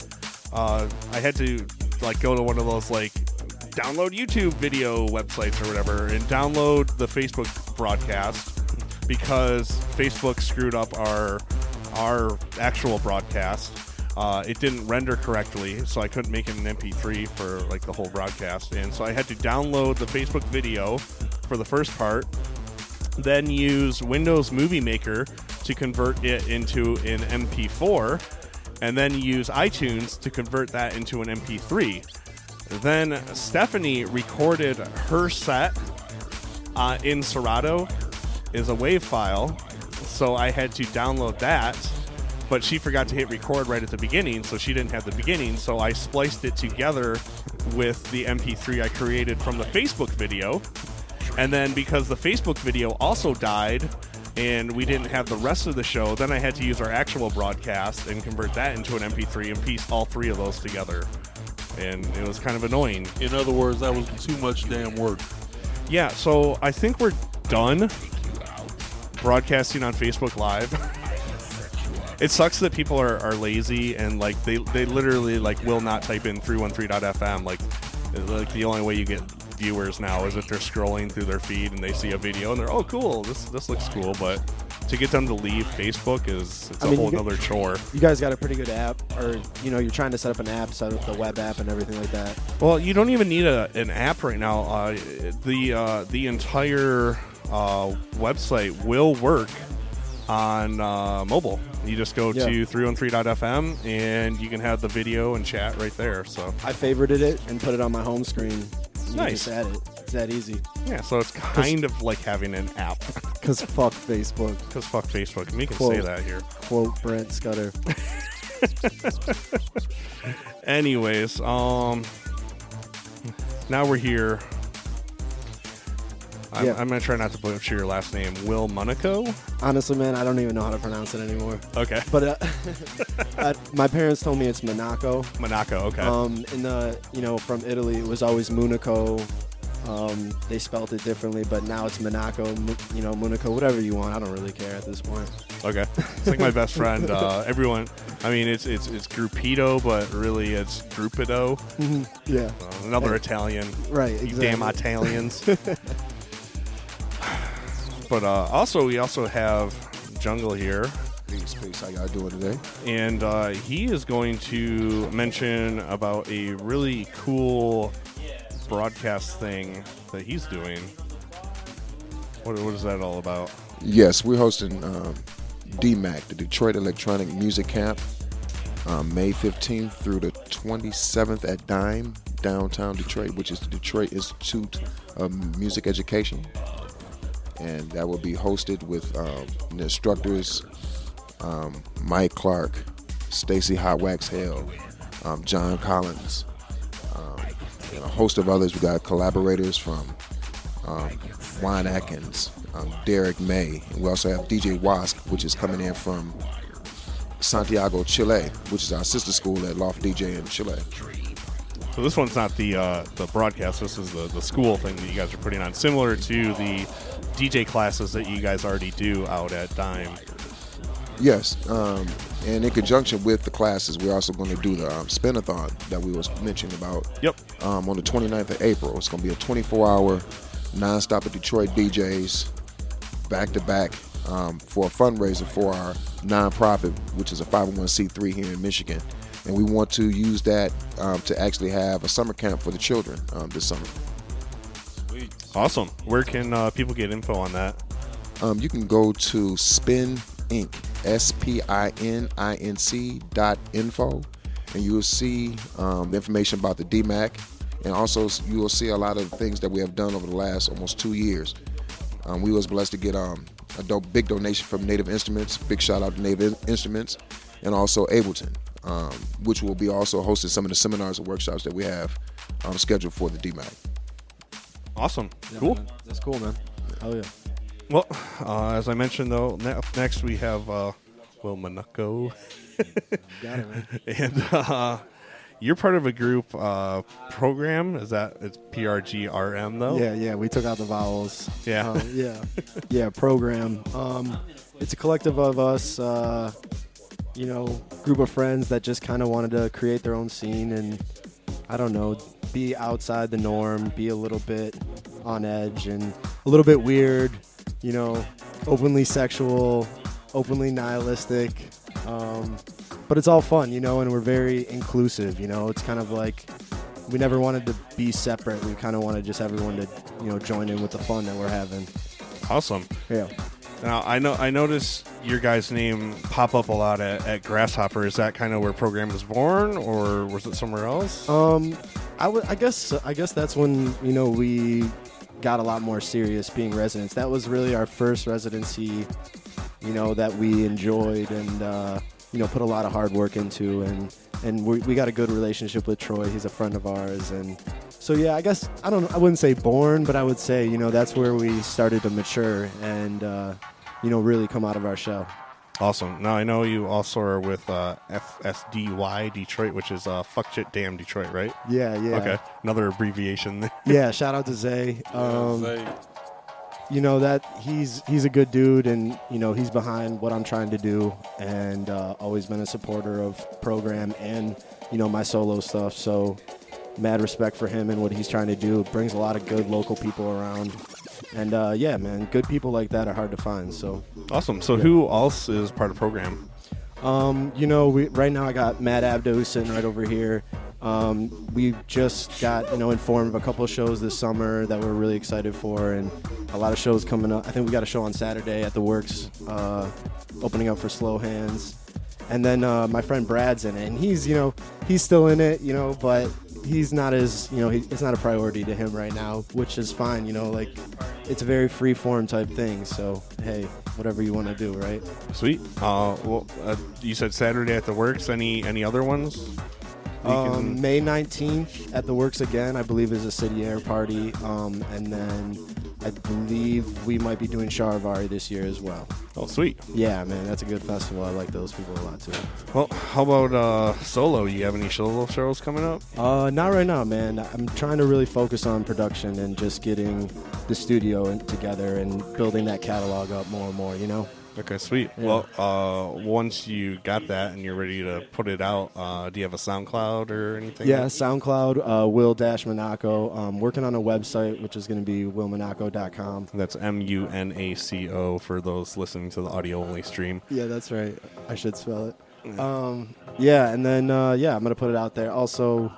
Uh, I had to like go to one of those like download YouTube video websites or whatever and download the Facebook broadcast because Facebook screwed up our our actual broadcast. Uh, it didn't render correctly, so I couldn't make it an MP3 for like the whole broadcast, and so I had to download the Facebook video for the first part, then use Windows Movie Maker to convert it into an MP4, and then use iTunes to convert that into an MP3. Then Stephanie recorded her set uh, in Serato is a WAV file, so I had to download that. But she forgot to hit record right at the beginning, so she didn't have the beginning. So I spliced it together with the MP3 I created from the Facebook video. And then because the Facebook video also died and we didn't have the rest of the show, then I had to use our actual broadcast and convert that into an MP3 and piece all three of those together. And it was kind of annoying. In other words, that was too much damn work. Yeah, so I think we're done broadcasting on Facebook Live. it sucks that people are, are lazy and like they, they literally like will not type in 313.fm like like the only way you get viewers now is if they're scrolling through their feed and they see a video and they're oh cool this this looks cool but to get them to leave Facebook is it's I a mean, whole you other chore. You guys got a pretty good app, or you know, you're trying to set up an app, set up the web app and everything like that. Well, you don't even need a, an app right now. Uh, the uh, the entire uh, website will work on uh, mobile. You just go Yeah. to 313.fm and you can have the video and chat right there. So I favorited it and put it on my home screen. Nice. Just add it. It's that easy. yeah, so it's kind of like having an app Cause fuck Facebook. because fuck Facebook. We can Quote. say that here. Quote Brent Scudder. Anyways, um, now we're here. I'm, Yeah. I'm gonna try not to butcher your last name. Will Monaco. Honestly, man, I don't even know how to pronounce it anymore. Okay, But uh, uh, my parents told me it's Monaco. Monaco. Okay. Um, in the you know from Italy, it was always Monaco. Um, they spelt it differently, but now it's Monaco. You know, Monaco, whatever you want. I don't really care at this point. Okay, it's like my best friend. Uh, everyone, I mean, it's it's it's Gruppito, but really it's Gruppido. Yeah, Uh, another Italian. right. You Exactly. damn Italians. but uh, also, we also have Jungle here, Peace, peace. How y'all doing today? and uh, he is going to mention about a really cool broadcast thing that he's doing. What, what is that all about? Yes, we're hosting um, DMAC, the Detroit Electronic Music Camp, um, May 15th through the 27th at Dime, downtown Detroit, which is the Detroit Institute of Music Education. And that will be hosted with um, the instructors um, Mike Clark, Stacy Hotwax Hale, um, John Collins, um, and a host of others. We got collaborators from um, Juan Atkins, um, Derrick May, and we also have DJ Wask, which is coming in from Santiago, Chile, which is our sister school at Loft DJ in Chile. So this one's not the uh, the broadcast. This is the, the school thing that you guys are putting on, similar to the DJ classes that you guys already do out at Dime. Yes, um, and in conjunction with the classes, we're also going to do the um, spinathon that we was mentioning about Yep. um, on the 29th of April. It's going to be a 24-hour, nonstop of Detroit DJs, back to back, um, for a fundraiser for our nonprofit, which is a 501c3 here in Michigan, and we want to use that um, to actually have a summer camp for the children um, this summer. Awesome. Where can uh, people get info on that? Um, you can go to Spin Inc. S P I N I N C dot info, and you will see um, information about the DMAC, and also you will see a lot of things that we have done over the last almost two years. Um, we was blessed to get um, a do- big donation from Native Instruments. Big shout out to Native In- Instruments, and also Ableton, um, which will be also hosting some of the seminars and workshops that we have um, scheduled for the DMAC. Awesome. Yeah, cool. man. That's cool, man. Oh yeah. Well, uh, as I mentioned, though, ne- up next we have uh, Will Monaco. Got it, man. and uh, you're part of a group uh, program. Is that it's PRGRM though? Yeah, yeah. We took out the vowels. Yeah. Um, yeah, yeah. Program. Um, it's a collective of us. Uh, you know, group of friends that just kind of wanted to create their own scene and I don't know, be outside the norm, be a little bit on edge and a little bit weird. You know, openly sexual, openly nihilistic. Um, but it's all fun, you know, and we're very inclusive. You know, it's kind of like we never wanted to be separate. We kind of wanted just everyone to, you know, join in with the fun that we're having. Awesome. Yeah. Now I know I noticed your guys' name pop up a lot at, at Grasshopper. Is that kind of where program was born, or was it somewhere else? Um, I guess. I guess that's when you know we got a lot more serious being residents. That was really our first residency. You know that we enjoyed and uh, you know put a lot of hard work into, and and we, we got a good relationship with Troy. He's a friend of ours, and so yeah. I guess I don't. I wouldn't say born, but I would say you know that's where we started to mature and uh, you know really come out of our shell. Awesome. Now I know you also are with uh, FSDY Detroit, which is uh, Fuck Shit Damn Detroit, right? Yeah, yeah. Okay, another abbreviation. yeah, shout out to Zay. Um, Zay. You know that he's he's a good dude, and you know he's behind what I'm trying to do, and uh, always been a supporter of program and you know my solo stuff. So mad respect for him and what he's trying to do. Brings a lot of good local people around, and uh, yeah, man, good people like that are hard to find. So awesome. So who else is part of the program? um, you know, we, right now I got Matt Abdo who's sitting right over here. Um, we just got you know informed of a couple of shows this summer that we're really excited for, and a lot of shows coming up. I think we got a show on Saturday at the Works, uh, opening up for Slow Hands, and then uh, my friend Brad's in it, and he's you know he's still in it, you know, but he's not as you know he, it's not a priority to him right now, which is fine. You know, like it's a very free form type thing. So hey, whatever you want to do, right? Sweet. Uh, well, uh, you said Saturday at the Works. Any any other ones? Um, May 19th at the Works again, I believe, is a city air party. Um, and then I believe we might be doing Charivari this year as well. oh, sweet. Yeah, man, that's a good festival. I like those people a lot too. Well, how about uh, solo? You have any solo shows coming up? Uh, not right now, man. I'm trying to really focus on production and just getting the studio in- together and building that catalog up more and more, you know? Okay, sweet. Yeah. Well, uh, once you got that and you're ready to put it out, uh, do you have a SoundCloud or anything? Yeah, SoundCloud, uh, Will Dash Monaco. Um, working on a website, which is going to be willmonaco.com. That's M U N A C O for those listening to the audio only stream. Yeah, that's right. I should spell it. Um, yeah, and then uh, yeah, I'm gonna put it out there. Also,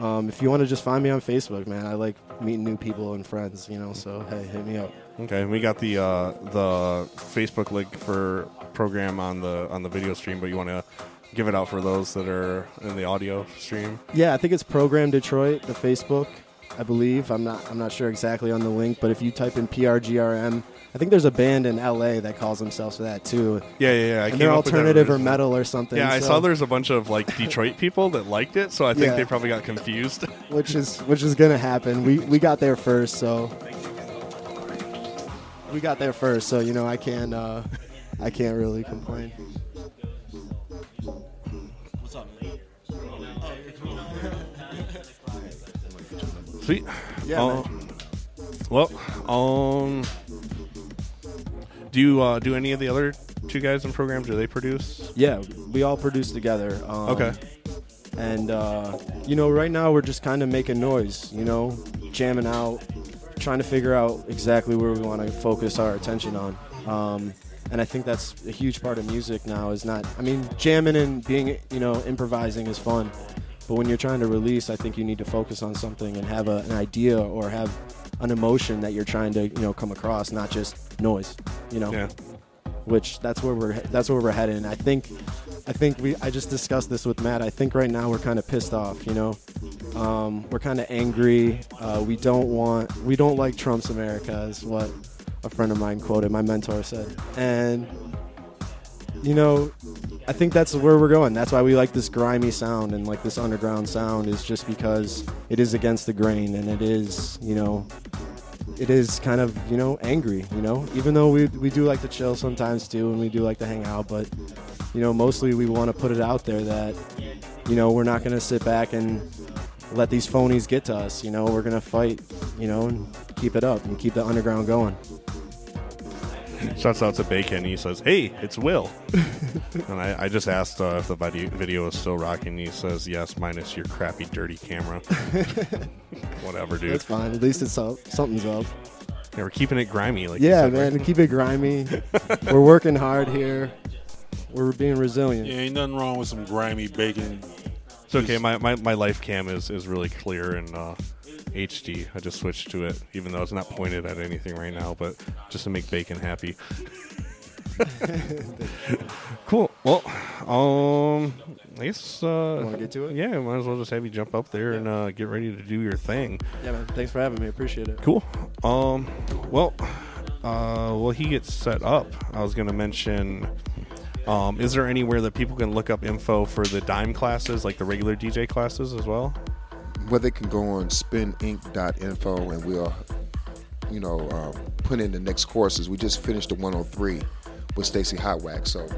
um, if you want to just find me on Facebook, man, I like meeting new people and friends. You know, so hey, hit me up. Okay, we got the uh, the Facebook link for program on the on the video stream, but you want to give it out for those that are in the audio stream. Yeah, I think it's Program Detroit, the Facebook. I believe I'm not I'm not sure exactly on the link, but if you type in PRGRM, I think there's a band in LA that calls themselves that too. Yeah, yeah, yeah. I and they're up with that alternative or metal or something. Yeah, I saw there's a bunch of like Detroit people that liked it, so I think Yeah. they probably got confused. which is which is gonna happen. We we got there first, so we got there first. So you know, I can't uh, I can't really complain. Sweet. Yeah, Uh, well, um, do you uh, do any of the other two guys in programs? Do they produce? Yeah, we all produce together. Um, Okay. And uh, you know, right now we're just kind of making noise. You know, jamming out, trying to figure out exactly where we want to focus our attention on. Um, and I think that's a huge part of music now. Is not, I mean, jamming and being, you know, improvising is fun. But when you're trying to release, I think you need to focus on something and have a, an idea or have an emotion that you're trying to, you know, come across, not just noise. You know Yeah. which that's where we're that's where we're heading. I think I think we. I just discussed this with Matt. I think right now we're kind of pissed off. You know, um, we're kind of angry. Uh, we don't want. We don't like Trump's America, is what a friend of mine quoted. My mentor said, and you know, I think that's where we're going. That's why we like this grimy sound and like this underground sound is just because it is against the grain and it is, you know, it is kind of, you know, angry, you know, even though we, we do like to chill sometimes too and we do like to hang out, but, you know, mostly we want to put it out there that, you know, we're not going to sit back and let these phonies get to us. You know, we're going to fight, you know, and keep it up and keep the underground going. Shouts out to Bacon. He says, "Hey, it's Will." and I, I just asked uh, if the video, is still rocking. He says, "Yes, minus your crappy, dirty camera." Whatever, dude. That's fine. At least it's up. Something's up. Yeah, we're keeping it grimy. Like Yeah, man. Keep it grimy. we're working hard here. We're being resilient. Yeah, ain't nothing wrong with some grimy bacon. It's okay. My, my, my life cam is, is really clear and uh, HD. I just switched to it, even though it's not pointed at anything right now, but just to make Bacon happy. cool. Well, um, I guess. Uh, Wanna get to it? Yeah, might as well just have you jump up there and uh, get ready to do your thing. Yeah, man. Thanks for having me. Appreciate it. Cool. Um, well, uh, while he gets set up, I was going to mention. Um, is there anywhere that people can look up info for the dime classes, like the regular DJ classes as well? Well, they can go on spininc.info and we'll, you know, um, put in the next courses. We just finished the 103 with Stacy Hotwax, so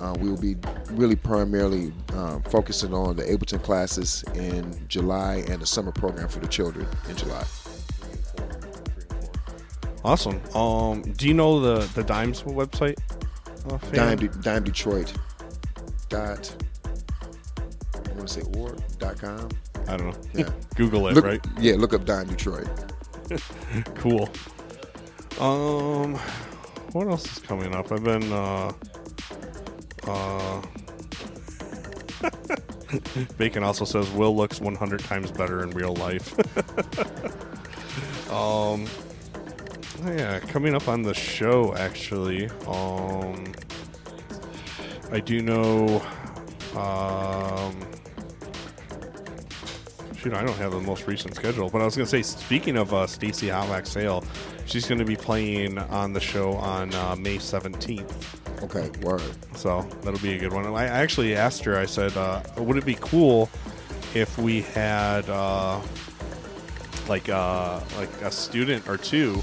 uh, we will be really primarily um, focusing on the Ableton classes in July and the summer program for the children in July. Awesome. Um, do you know the the Dimes website? Fan? Dime, De- Dime Detroit dot I want to say org dot com. I don't know. Yeah. Google it, Look- right? Yeah, look up Dime Detroit. cool. Um, what else is coming up? I've been uh, uh. Bacon also says Will looks 100 times better in real life. um, oh yeah, coming up on the show actually. Um, I do know. Um, shoot, I don't have the most recent schedule, but I was gonna say, speaking of uh, Stacy Hotwax Hale, she's gonna be playing on the show on uh, May 17th. Okay, word. So that'll be a good one. I actually asked her. I said, uh, "Would it be cool if we had uh, like uh, like a student or two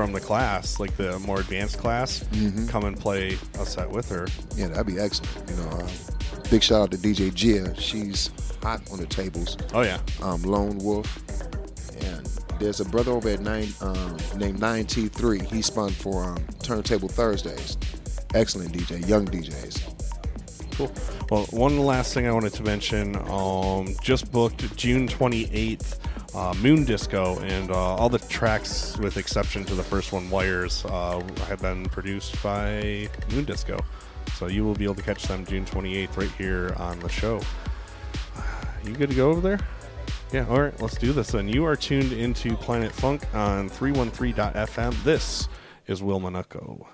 from the class, like the more advanced class, Mhm. come and play a set with her?" Yeah, that'd be excellent. You know, uh, big shout out to DJ Gia. She's hot on the tables. Oh yeah. Um, Lone Wolf. And there's a brother over at nine um, named Nine T Three. He spun for um, Turntable Thursdays. Excellent DJ, young DJs. Cool. Well, one last thing I wanted to mention. Um, just booked June 28th, uh, Moon Disco, and uh, all the tracks, with exception to the first one, Wires, uh, have been produced by Moon Disco. So you will be able to catch them June 28th right here on the show. You good to go over there? Yeah, all right, let's do this then. You are tuned into Planet Funk on 313.fm. This is Will Monaco.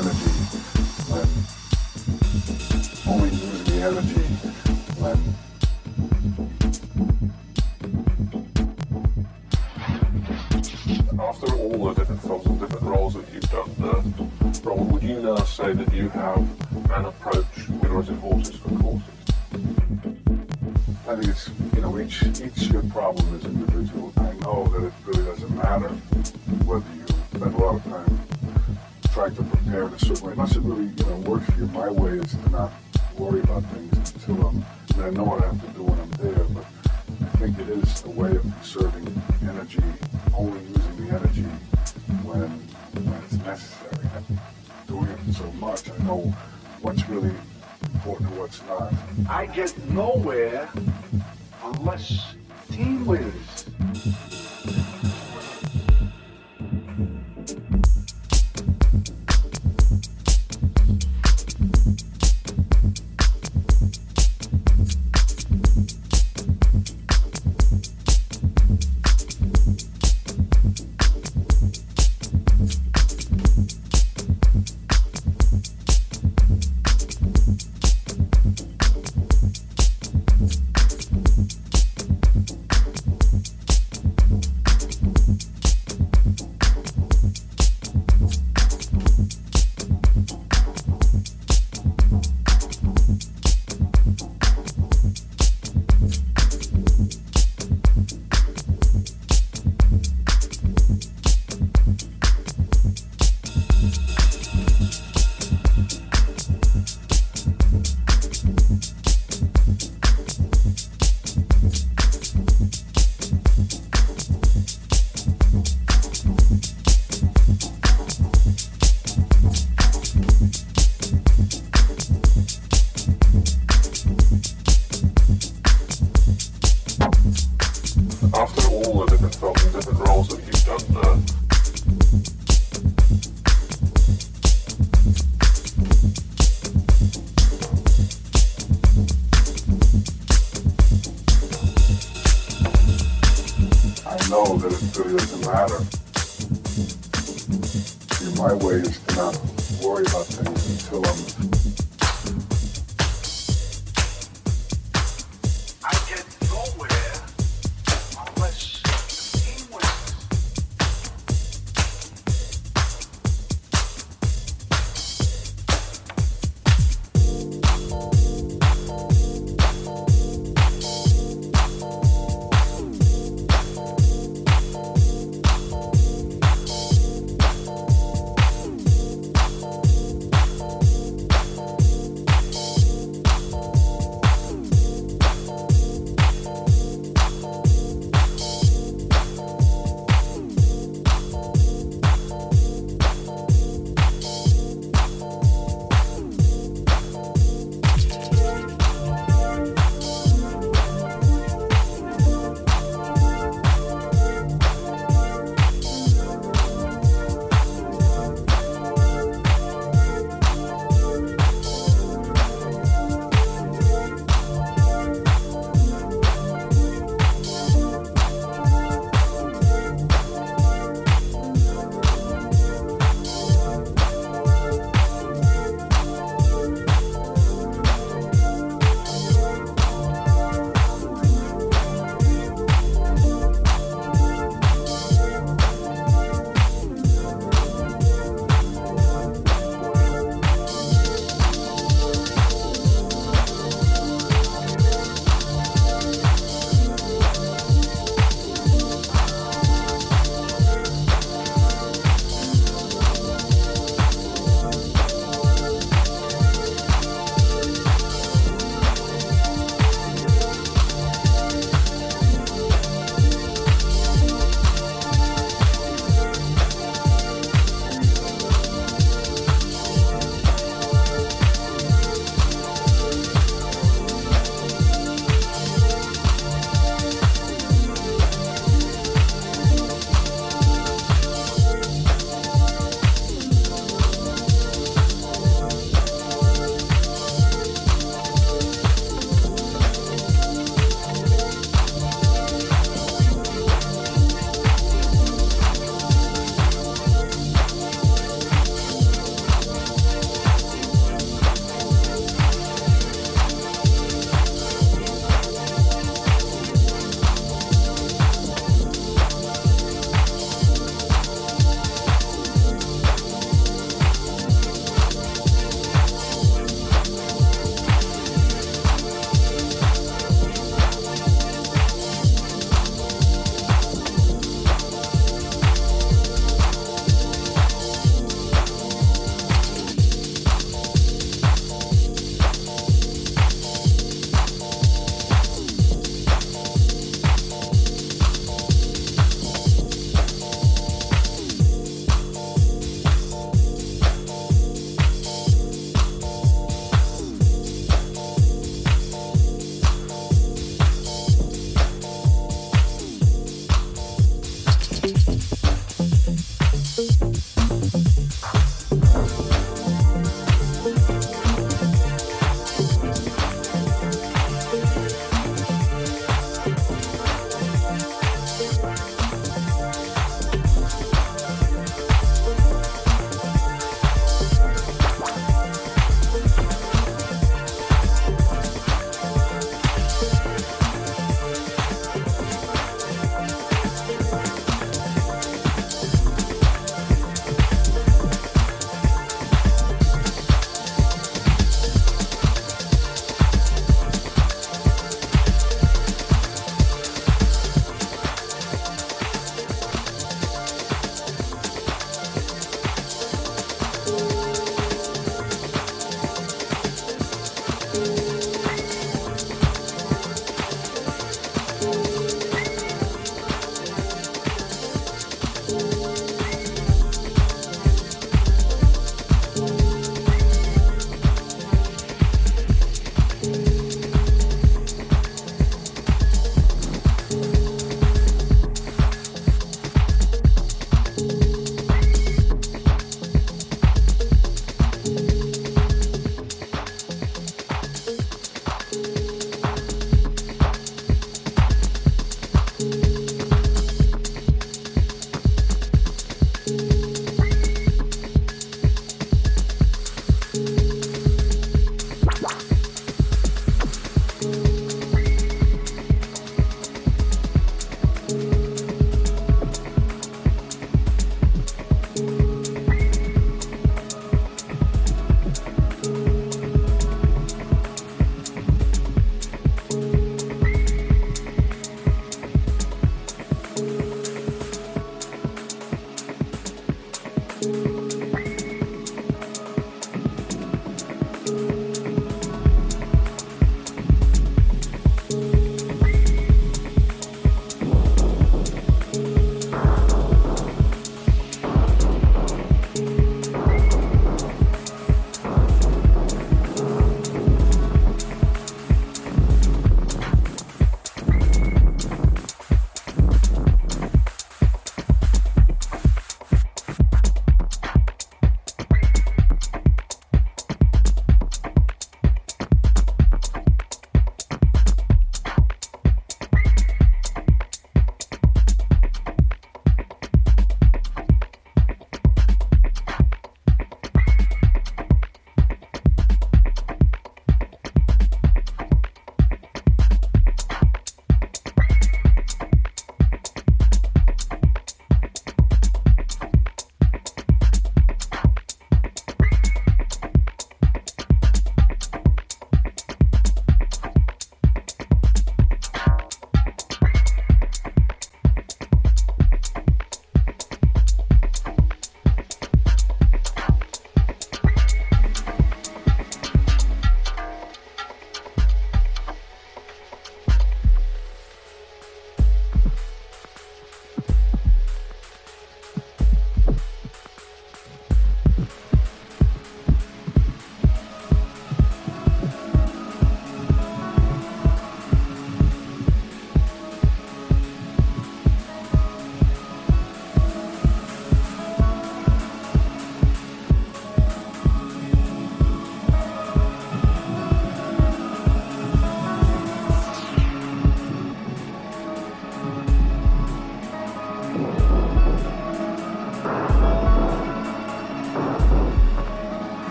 Energy. When only use the energy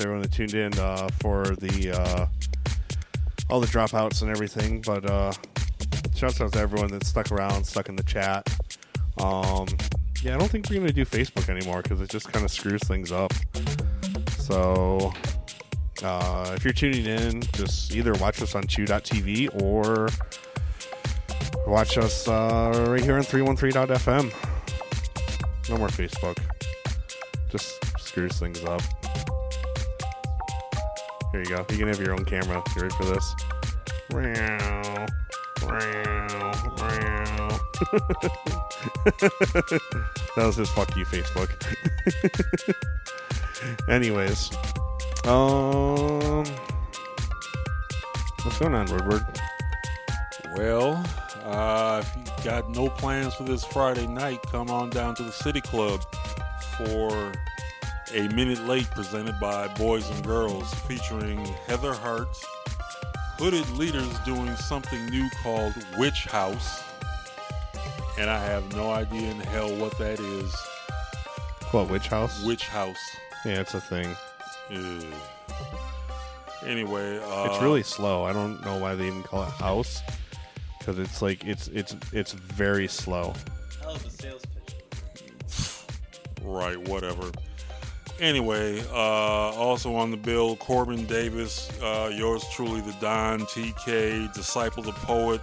everyone that tuned in uh, for the uh, all the dropouts and everything, but uh, shouts out to everyone that stuck around, stuck in the chat. Um, yeah, I don't think we're gonna do Facebook anymore because it just kind of screws things up. So uh, if you're tuning in, just either watch us on Chew.tv or watch us uh, right here on 313.fm. No more Facebook. Just screws things up. Here you go. You can have your own camera. You ready for this? Meow. Meow. Meow. that was his fuck you, Facebook. Anyways. Um. What's going on, Woodward? Well, uh, if you got no plans for this Friday night, come on down to the City Club for a minute late presented by Boys and Girls featuring Heather Hart, hooded leaders doing something new called Witch House. And I have no idea in hell what that is. What, Witch House? Witch House. Yeah, it's a thing. Ugh. Anyway, uh, it's really slow. I don't know why they even call it house because it's like it's it's it's very slow. Hell of a sales pitch. Right, whatever. Anyway, uh, also on the bill, Corbin Davis, uh, yours truly, the Don, TK, Disciple the Poet,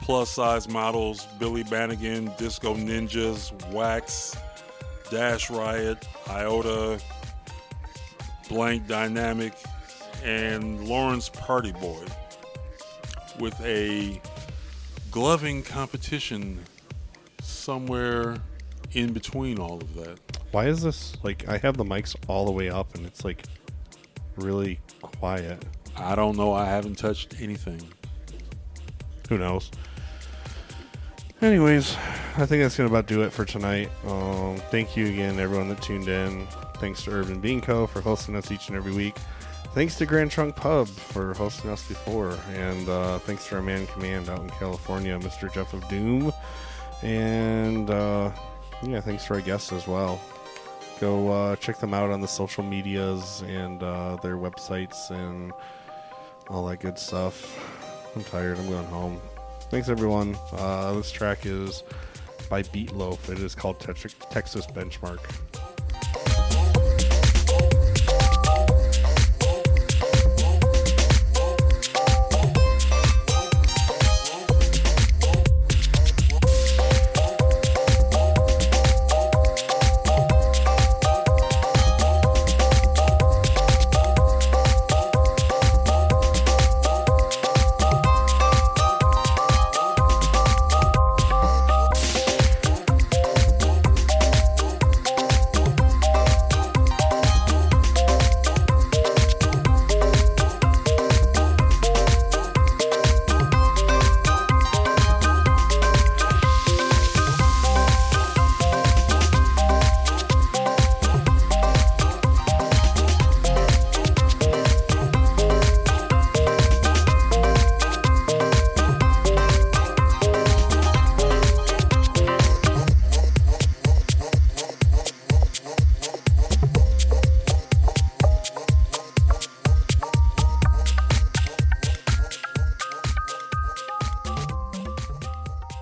Plus Size Models, Billy Bannigan, Disco Ninjas, Wax, Dash Riot, Iota, Blank Dynamic, and Lawrence Party Boy with a gloving competition somewhere in between all of that. Why is this like I have the mics all the way up and it's like really quiet? I don't know. I haven't touched anything. Who knows? Anyways, I think that's gonna about do it for tonight. Um, thank you again, everyone that tuned in. Thanks to Urban Bean Co. for hosting us each and every week. Thanks to Grand Trunk Pub for hosting us before, and uh, thanks to our man command out in California, Mr. Jeff of Doom. And uh, yeah, thanks to our guests as well. Go uh, check them out on the social medias and uh, their websites and all that good stuff. I'm tired. I'm going home. Thanks, everyone. Uh, this track is by Beat Loaf. It is called Tex- Texas Benchmark.